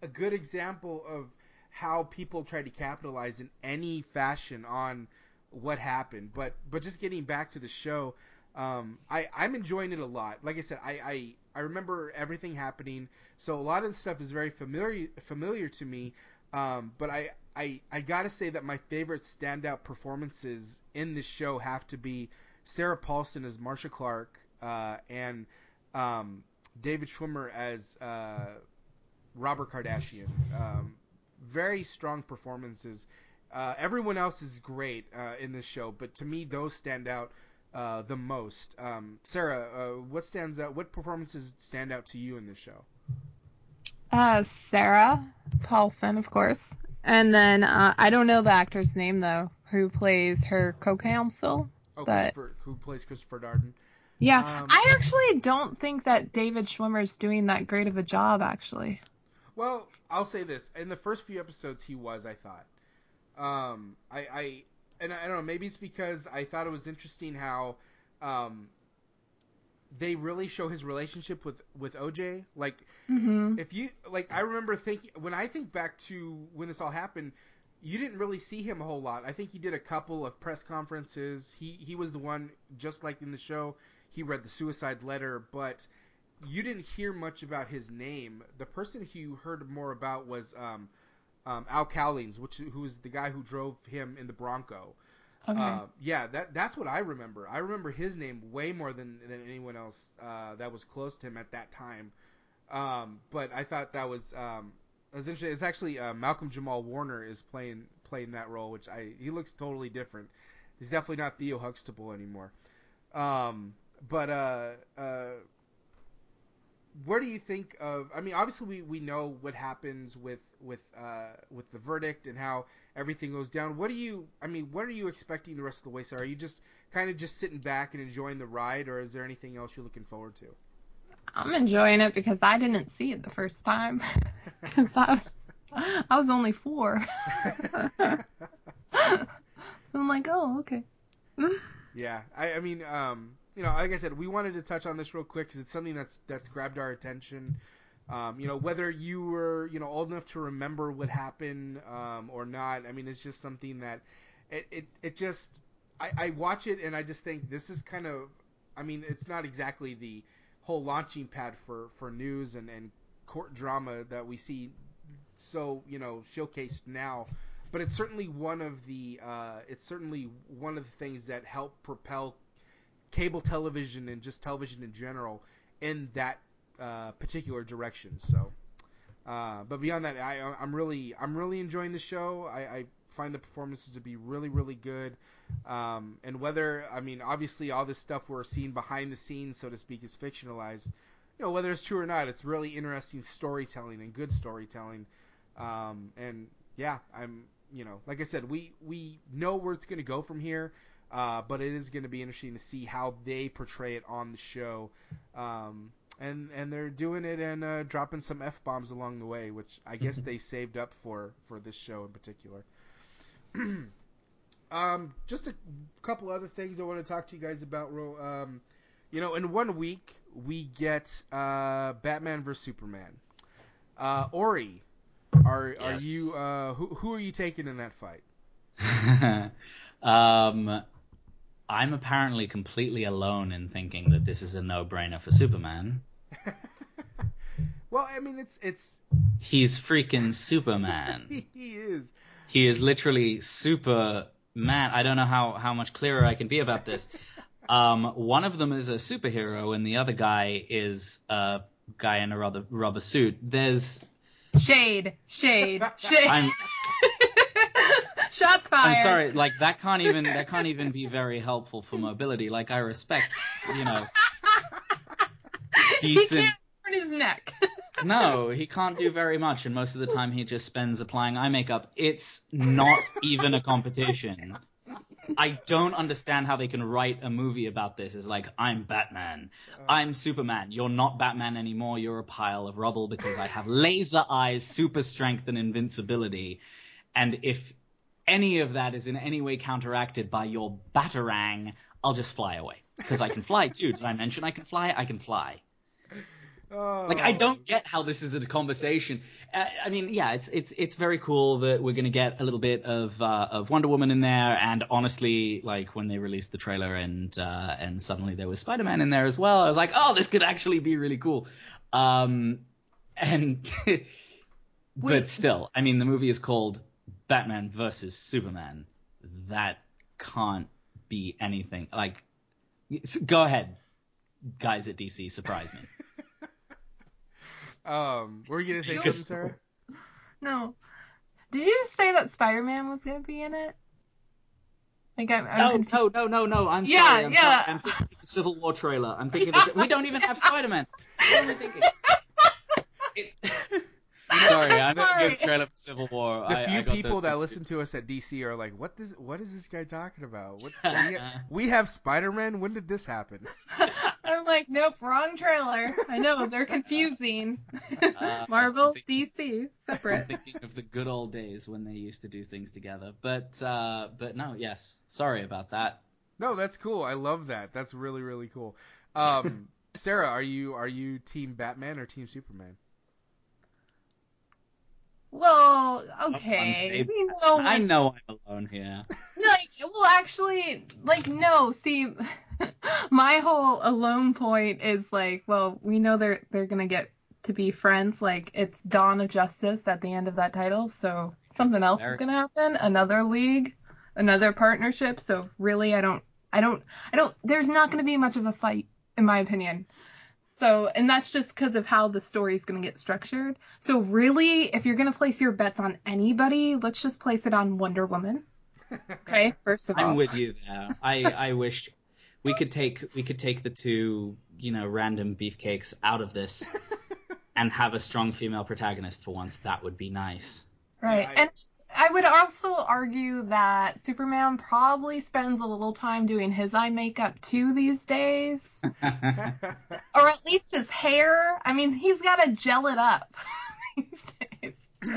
a good example of how people try to capitalize in any fashion on what happened. But but just getting back to the show, um, I I'm enjoying it a lot. Like I said, I, I I remember everything happening, so a lot of the stuff is very familiar familiar to me. Um, but I, I, I gotta say that my favorite standout performances in this show have to be Sarah Paulson as Marcia Clark uh, and um, David Schwimmer as uh, Robert Kardashian. Um, very strong performances. Uh, everyone else is great uh, in this show, but to me, those stand out uh, the most. Um, Sarah, uh, what stands out? What performances stand out to you in this show? Uh, Sarah Paulson, of course. And then uh, I don't know the actor's name though, who plays her co-counsel. Oh, But- who plays Christopher Darden? Yeah, Um, I actually don't think that David Schwimmer's doing that great of a job. Actually, Well, I'll say this: in the first few episodes, he was. I thought. Um, I, I, and I don't know. Maybe it's because I thought it was interesting how, um, they really show his relationship with with OJ. Like, hmm if you like, I remember thinking when I think back to when this all happened, you didn't really see him a whole lot. I think he did a couple of press conferences. He he was the one, just like in the show, he read the suicide letter, but you didn't hear much about his name. The person you heard more about was um, um, Al Cowlings, which who was the guy who drove him in the Bronco. okay. Uh, yeah, that that's what I remember. I remember his name way more than than anyone else uh, that was close to him at that time. Um, but I thought that was um, was interesting. It's actually uh, Malcolm Jamal Warner is playing playing that role, which I he looks totally different. He's definitely not Theo Huxtable anymore. Um, but what do you think of? I mean, obviously we, we know what happens with with uh, with the verdict and how everything goes down. What do you? I mean, what are you expecting the rest of the way? So are you just kind of just sitting back and enjoying the ride, or is there anything else you're looking forward to? I'm enjoying it because I didn't see it the first time. Because I was, I was only four. so I'm like, oh, okay. Yeah, I, I mean, um, you know, like I said, we wanted to touch on this real quick because it's something that's that's grabbed our attention. Um, you know, whether you were you know old enough to remember what happened um, or not, I mean, it's just something that it it, it just I, I watch it and I just think this is kind of I mean, it's not exactly the whole launching pad for for news and and court drama that we see so you know showcased now but it's certainly one of the uh, it's certainly one of the things that help propel cable television and just television in general in that uh, particular direction. So, uh, but beyond that, I, I'm really I'm really enjoying the show. I, I find the performances to be really really good. Um, and whether I mean obviously all this stuff we're seeing behind the scenes, so to speak, is fictionalized. You know whether it's true or not, it's really interesting storytelling and good storytelling. Um, and yeah, I'm you know like I said, we we know where it's going to go from here. Uh, but it is going to be interesting to see how they portray it on the show. Um, and and they're doing it and uh, dropping some f bombs along the way, which I guess they saved up for for this show in particular. um, just a couple other things I want to talk to you guys about. Um, you know, in one week we get uh, Batman vs Superman. Uh, Ori, are Yes. are you uh, who who are you taking in that fight? um, I'm apparently completely alone in thinking that this is a no-brainer for Superman. Well, I mean, it's it's He's freaking Superman. he, he is. he is literally Superman. I don't know how, how much clearer I can be about this. Um, one of them is a superhero, and the other guy is a guy in a rubber, rubber suit. There's Shade, shade, shade. I'm Shots fired. I'm sorry, like that can't even that can't even be very helpful for mobility. Like I respect, you know, He can't turn his neck. No, he can't do very much, and most of the time he just spends applying eye makeup. It's not even a competition. I don't understand how they can write a movie about this. It's like, I'm Batman. I'm Superman. You're not Batman anymore. You're a pile of rubble because I have laser eyes, super strength, and invincibility. And if any of that is in any way counteracted by your Batarang, I'll just fly away. Because I can fly too. Did I mention I can fly? I can fly. Oh. Like I don't get how this is a conversation. Uh, I mean, yeah, it's it's it's very cool that we're gonna get a little bit of uh, of Wonder Woman in there, and honestly, like when they released the trailer and uh, and suddenly there was Spider Man in there as well, I was like, oh, this could actually be really cool. Um, and but still, I mean, the movie is called Batman versus Superman. That can't be anything like. Go ahead, guys at DC, surprise me. Um, were you gonna say You- something, Sarah? No. Did you say that Spider Man was gonna be in it? Like I'm, I'm No, confused. no, no, no, no. I'm Yeah, sorry. I'm yeah. sorry. I'm thinking of the Civil War trailer. I'm thinking of the, we don't even have Spider Man. What am I thinking? It, sorry, I'm thinking Sorry. of the trailer for Civil War. The I- I few got people that listen to us at DC are like, "What does what is this guy talking about? What we, ha- we have Spider Man. When did this happen?" I'm like, nope, wrong trailer. I know they're confusing. Uh, Marvel, thinking- DC, I'm separate. thinking of the good old days when they used to do things together. But uh, but no, yes. Sorry about that. No, that's cool. I love that. That's really really cool. Um, Sarah, are you are you Team Batman or Team Superman? Well, okay. say We know I know I'm alone here. Like, well, actually, like, no. See, my whole alone point is like, well, we know they're they're gonna get to be friends. Like, it's Dawn of Justice at the end of that title, so something else is gonna happen. Another league, another partnership. So really, I don't, I don't, I don't. There's not gonna be much of a fight, in my opinion. So, and that's just because of how the story is going to get structured. So, really, if you're going to place your bets on anybody, let's just place it on Wonder Woman. Okay, first of all. I'm with you there. I I wish we could take we could take the two you know random beefcakes out of this and have a strong female protagonist for once. That would be nice. Right. I- And I would also argue that Superman probably spends a little time doing his eye makeup too these days. or at least his hair. I mean, he's got to gel it up these days. you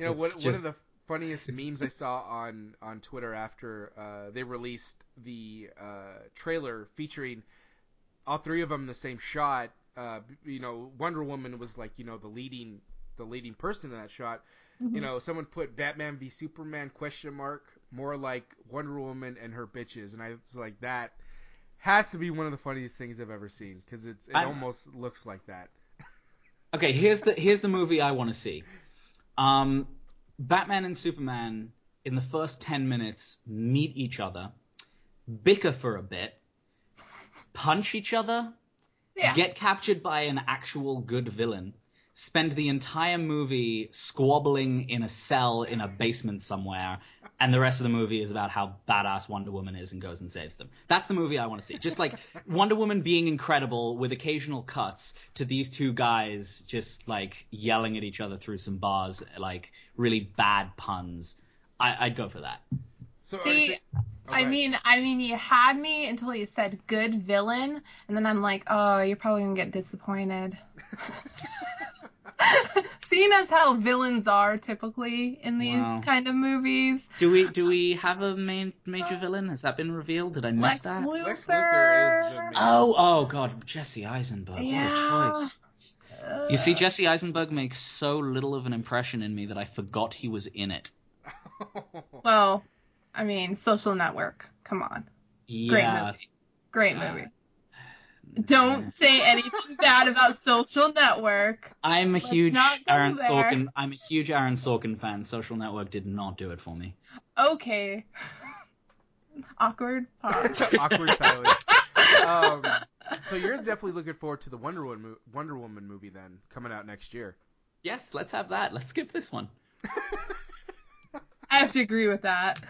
know, It's one, one of the funniest memes I saw on on Twitter after uh, they released the uh, trailer featuring all three of them in the same shot. Uh, you know, Wonder Woman was like you know the leading the leading person in that shot. You know, someone put Batman v Superman question mark more like Wonder Woman and her bitches, and I was like that has to be one of the funniest things I've ever seen because it's it I'm- almost looks like that. Okay, here's the here's the movie I want to see. Um, Batman and Superman in the first ten minutes meet each other, bicker for a bit, punch each other, Yeah. get captured by an actual good villain, spend the entire movie squabbling in a cell in a basement somewhere, and the rest of the movie is about how badass Wonder Woman is and goes and saves them. That's the movie I want to see. Just like Wonder Woman being incredible with occasional cuts to these two guys just like yelling at each other through some bars, like really bad puns. I, I'd go for that. So See, you say- oh, I go mean, I mean, you had me until you said good villain, and then I'm like, oh, you're probably gonna get disappointed. Seeing as how villains are typically in these Wow. kind of movies, Do we do we have a main major uh, villain? Has that been revealed? Did I miss Lex that? Luthor. Lex Luthor is the main- Oh, oh God, Jesse Eisenberg. Yeah. What a choice. You see, uh, Jesse Eisenberg makes so little of an impression in me that I forgot he was in it. Well, I mean, Social Network. Come on, great movie. Great movie. Don't say anything bad about Social Network. I'm a Let's huge Aaron there. Sorkin. I'm a huge Aaron Sorkin fan. Social Network did not do it for me. Okay. Awkward pause. awkward silence. Um, so you're definitely looking forward to the Wonder Woman mo- Wonder Woman movie then coming out next year. Yes, let's have that. Let's skip this one. I have to agree with that.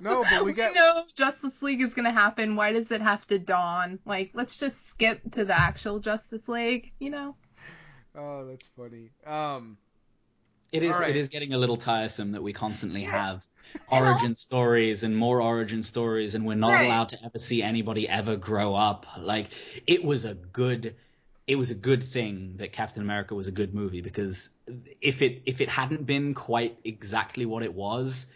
No, but we got- know Justice League is gonna happen. Why does it have to dawn? Like, let's just skip to the actual Justice League. You know? Oh, that's funny. Um, It is. All right. It is getting a little tiresome that we constantly Yeah. have origin also- stories and more origin stories, and we're not Right. allowed to ever see anybody ever grow up. Like it was a good. It was a good thing that Captain America was a good movie because if it if it hadn't been quite exactly what it was,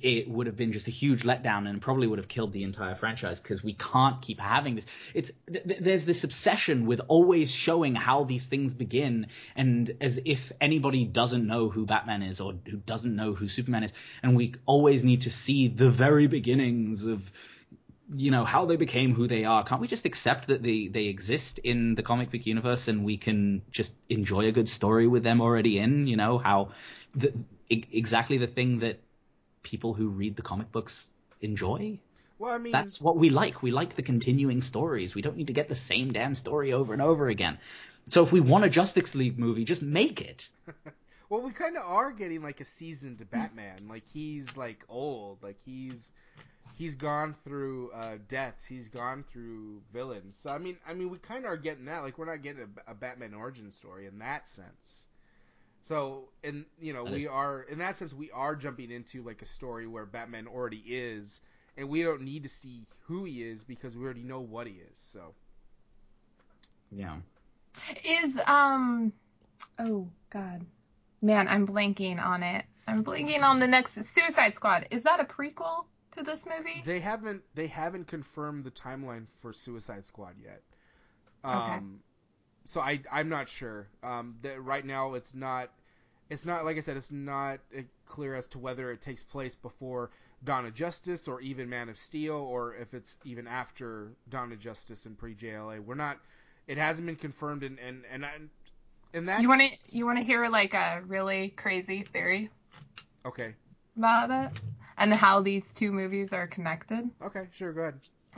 it would have been just a huge letdown and probably would have killed the entire franchise because we can't keep having this. It's th- th- there's this obsession with always showing how these things begin, and as if anybody doesn't know who Batman is or who doesn't know who Superman is, and we always need to see the very beginnings of you know how they became who they are. Can't we just accept that they they exist in the comic book universe and we can just enjoy a good story with them already in you know? How the, exactly the thing that people who read the comic books enjoy? Well, I mean, that's what we like. We like the continuing stories. We don't need to get the same damn story over and over again. So if we want a justice league movie just make it. Well, we kind of are getting like a seasoned Batman. Like he's like old. Like he's he's gone through uh, deaths. He's gone through villains. So I mean, I mean, we kind of are getting that. Like we're not getting a, a Batman origin story in that sense. So, and you know, That we is- are in that sense we are jumping into like a story where Batman already is, and we don't need to see who he is because we already know what he is. So, yeah Is um, oh God, man, I'm blanking on it. I'm blanking on the next Suicide Squad. Is that a prequel to this movie? They haven't they haven't confirmed the timeline for Suicide Squad yet. Okay. Um, so I I'm not sure. Um, that right now it's not it's not like I said it's not uh, clear as to whether it takes place before Dawn of Justice or even Man of Steel or if it's even after Dawn of Justice and pre JLA. We're not. It hasn't been confirmed and and and I, and that You want to you want to hear like a really crazy theory okay about it and how these two movies are connected? okay sure go ahead.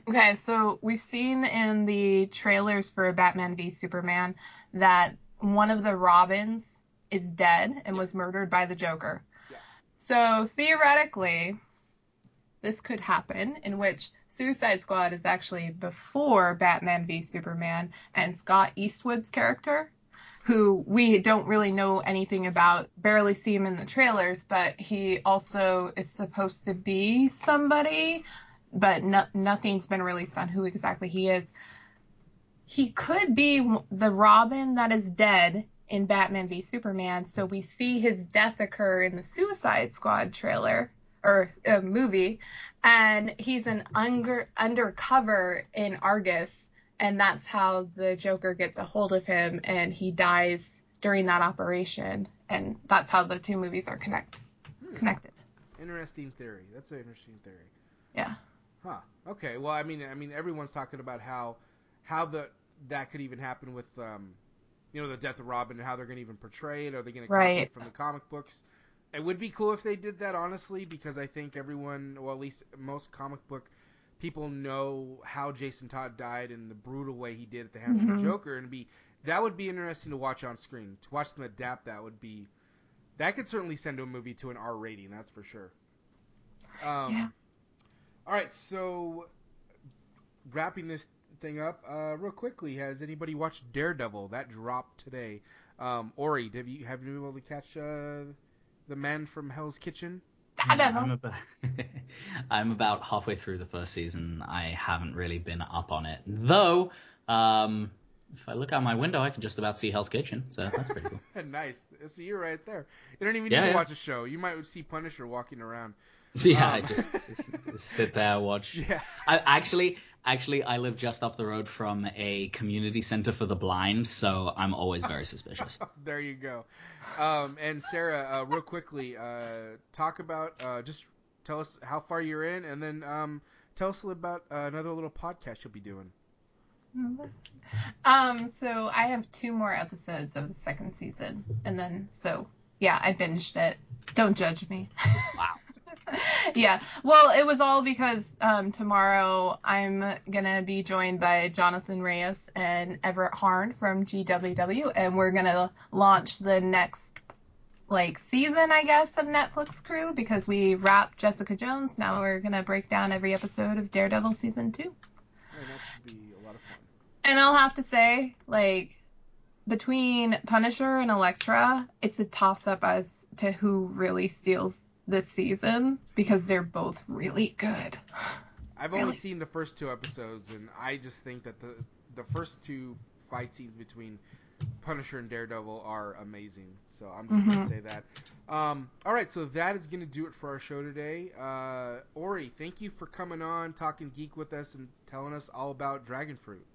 Okay, so we've seen in the trailers for Batman v Superman that one of the Robins is dead and was murdered by the Joker. Yeah. So theoretically, this could happen, in which Suicide Squad is actually before Batman v Superman and Scott Eastwood's character, who we don't really know anything about, barely see him in the trailers, but he also is supposed to be somebody, but no, nothing's been released on who exactly he is. He could be the Robin that is dead in Batman v Superman, so we see his death occur in the Suicide Squad trailer or uh, movie, and he's an under undercover in Argus, and that's how the Joker gets a hold of him, and he dies during that operation, and that's how the two movies are connect connected. Interesting theory. That's an interesting theory. Yeah. Huh. Okay. Well, I mean, I mean, everyone's talking about how how the that could even happen with um, you know, the death of Robin and how they're going to even portray it. Are they going to Right. it from the comic books? It would be cool if they did that, honestly, because I think everyone, well, at least most comic book people know how Jason Todd died and the brutal way he did at the hands of Mhm. the Joker, and be that would be interesting to watch on screen. To watch them adapt that would be that could certainly send a movie to an R rating, that's for sure. Um, Yeah. All right, so wrapping this thing up uh, real quickly. Has anybody watched Daredevil? That dropped today. Um, Ori, have you have you been able to catch uh, the Man from Hell's Kitchen? I don't I'm know. about, I'm about halfway through the first season. I haven't really been up on it, though. Um, if I look out my window, I can just about see Hell's Kitchen, so that's pretty cool. nice. See, you're right there. You don't even Yeah, need to yeah. watch a show. You might see Punisher walking around. yeah, Um, I just, just, just sit there watch. Yeah. I actually, actually, I live just up the road from a community center for the blind, so I'm always very suspicious. there you go. Um, and Sarah, uh, real quickly, uh, talk about uh, just tell us how far you're in, and then um, tell us a little about uh, another little podcast you'll be doing. Um, so I have two more episodes of the second season, and then so yeah, I binged it. Don't judge me. Wow. Yeah, well, it was all because um, tomorrow I'm gonna be joined by Jonathan Reyes and Everett Harn from GWW, and we're gonna launch the next like season, I guess, of Netflix Crew because we wrapped Jessica Jones. Now we're gonna break down every episode of Daredevil season two. And that should be a lot of fun. And I'll have to say, like, between Punisher and Elektra, it's a toss up as to who really steals this season because they're both really good. I've only seen the first two episodes, and I just think that the the first two fight scenes between Punisher and Daredevil are amazing. So I'm just gonna Mhm. say that. Um, all right, so that is gonna do it for our show today. Uh, Ori, thank you for coming on, talking geek with us, and telling us all about Dragon Fruit.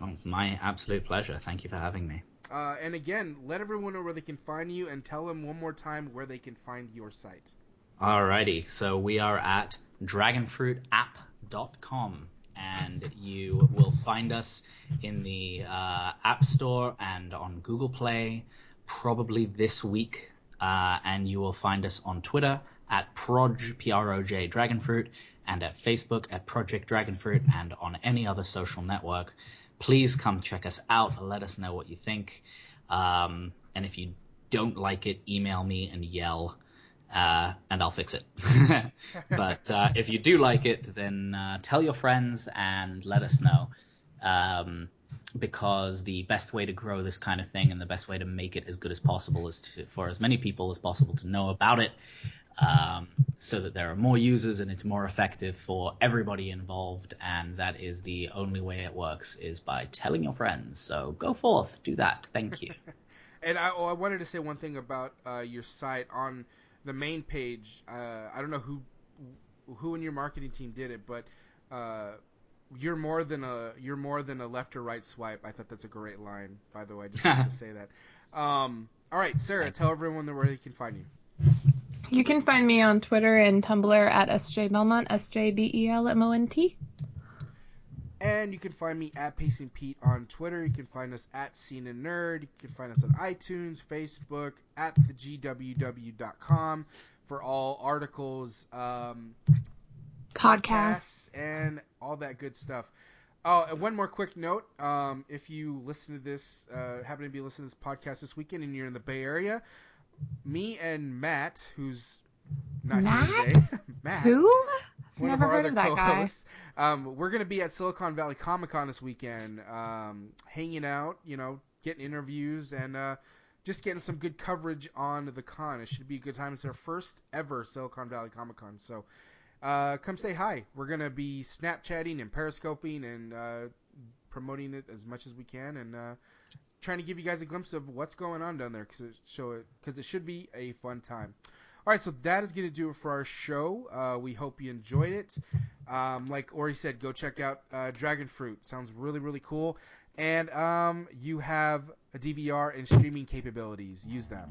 Oh, my absolute pleasure. Thank you for having me. Uh, and again, let everyone know where they can find you, and tell them one more time where they can find your site. Alrighty, so we are at dragonfruitapp.com and you will find us in the uh, App Store and on Google Play probably this week. Uh, and you will find us on Twitter at proj, P-R-O-J, Dragonfruit, and at Facebook at Project Dragonfruit, and on any other social network. Please come check us out. Let us know what you think. Um, and if you don't like it, email me and yell uh, and I'll fix it. but uh, if you do like it, then uh, tell your friends and let us know. Um, because the best way to grow this kind of thing and the best way to make it as good as possible is to, for as many people as possible to know about it um, so that there are more users and it's more effective for everybody involved. And that is the only way it works is by telling your friends. So go forth, do that. Thank you. And I, oh, I wanted to say one thing about uh, your site on the main page. Uh, I don't know who who in your marketing team did it, but uh, you're more than a you're more than a left or right swipe. I thought that's a great line, by the way. I just wanted to say that. Um, all right, Sarah, Thanks. tell everyone where they can find you. You can find me on Twitter and Tumblr at SJ Belmont, S J B E L M O N T. And you can find me at Pacing Pete on Twitter. You can find us at Scene and Nerd. You can find us on iTunes, Facebook, at thegww.com for all articles, um, Podcasts. and all that good stuff. Oh, and one more quick note. Um, if you listen to this, uh, happen to be listening to this podcast this weekend and you're in the Bay Area, me and Matt, who's not here Matt? today, Matt, Who? One Never of our heard other of that guy. co-hosts. Um, we're going to be at Silicon Valley Comic Con this weekend, um, hanging out, you know, getting interviews and uh, just getting some good coverage on the con. It should be a good time. It's our first ever Silicon Valley Comic Con, so uh, come say hi. We're going to be Snapchatting and Periscoping and uh, promoting it as much as we can and uh, trying to give you guys a glimpse of what's going on down there because it, show it, cause it should be a fun time. All right, so that is going to do it for our show. Uh, we hope you enjoyed it. Um, like Ori said, go check out uh, Dragon Fruit. Sounds really, really cool. And um, you have a DVR and streaming capabilities. Use them.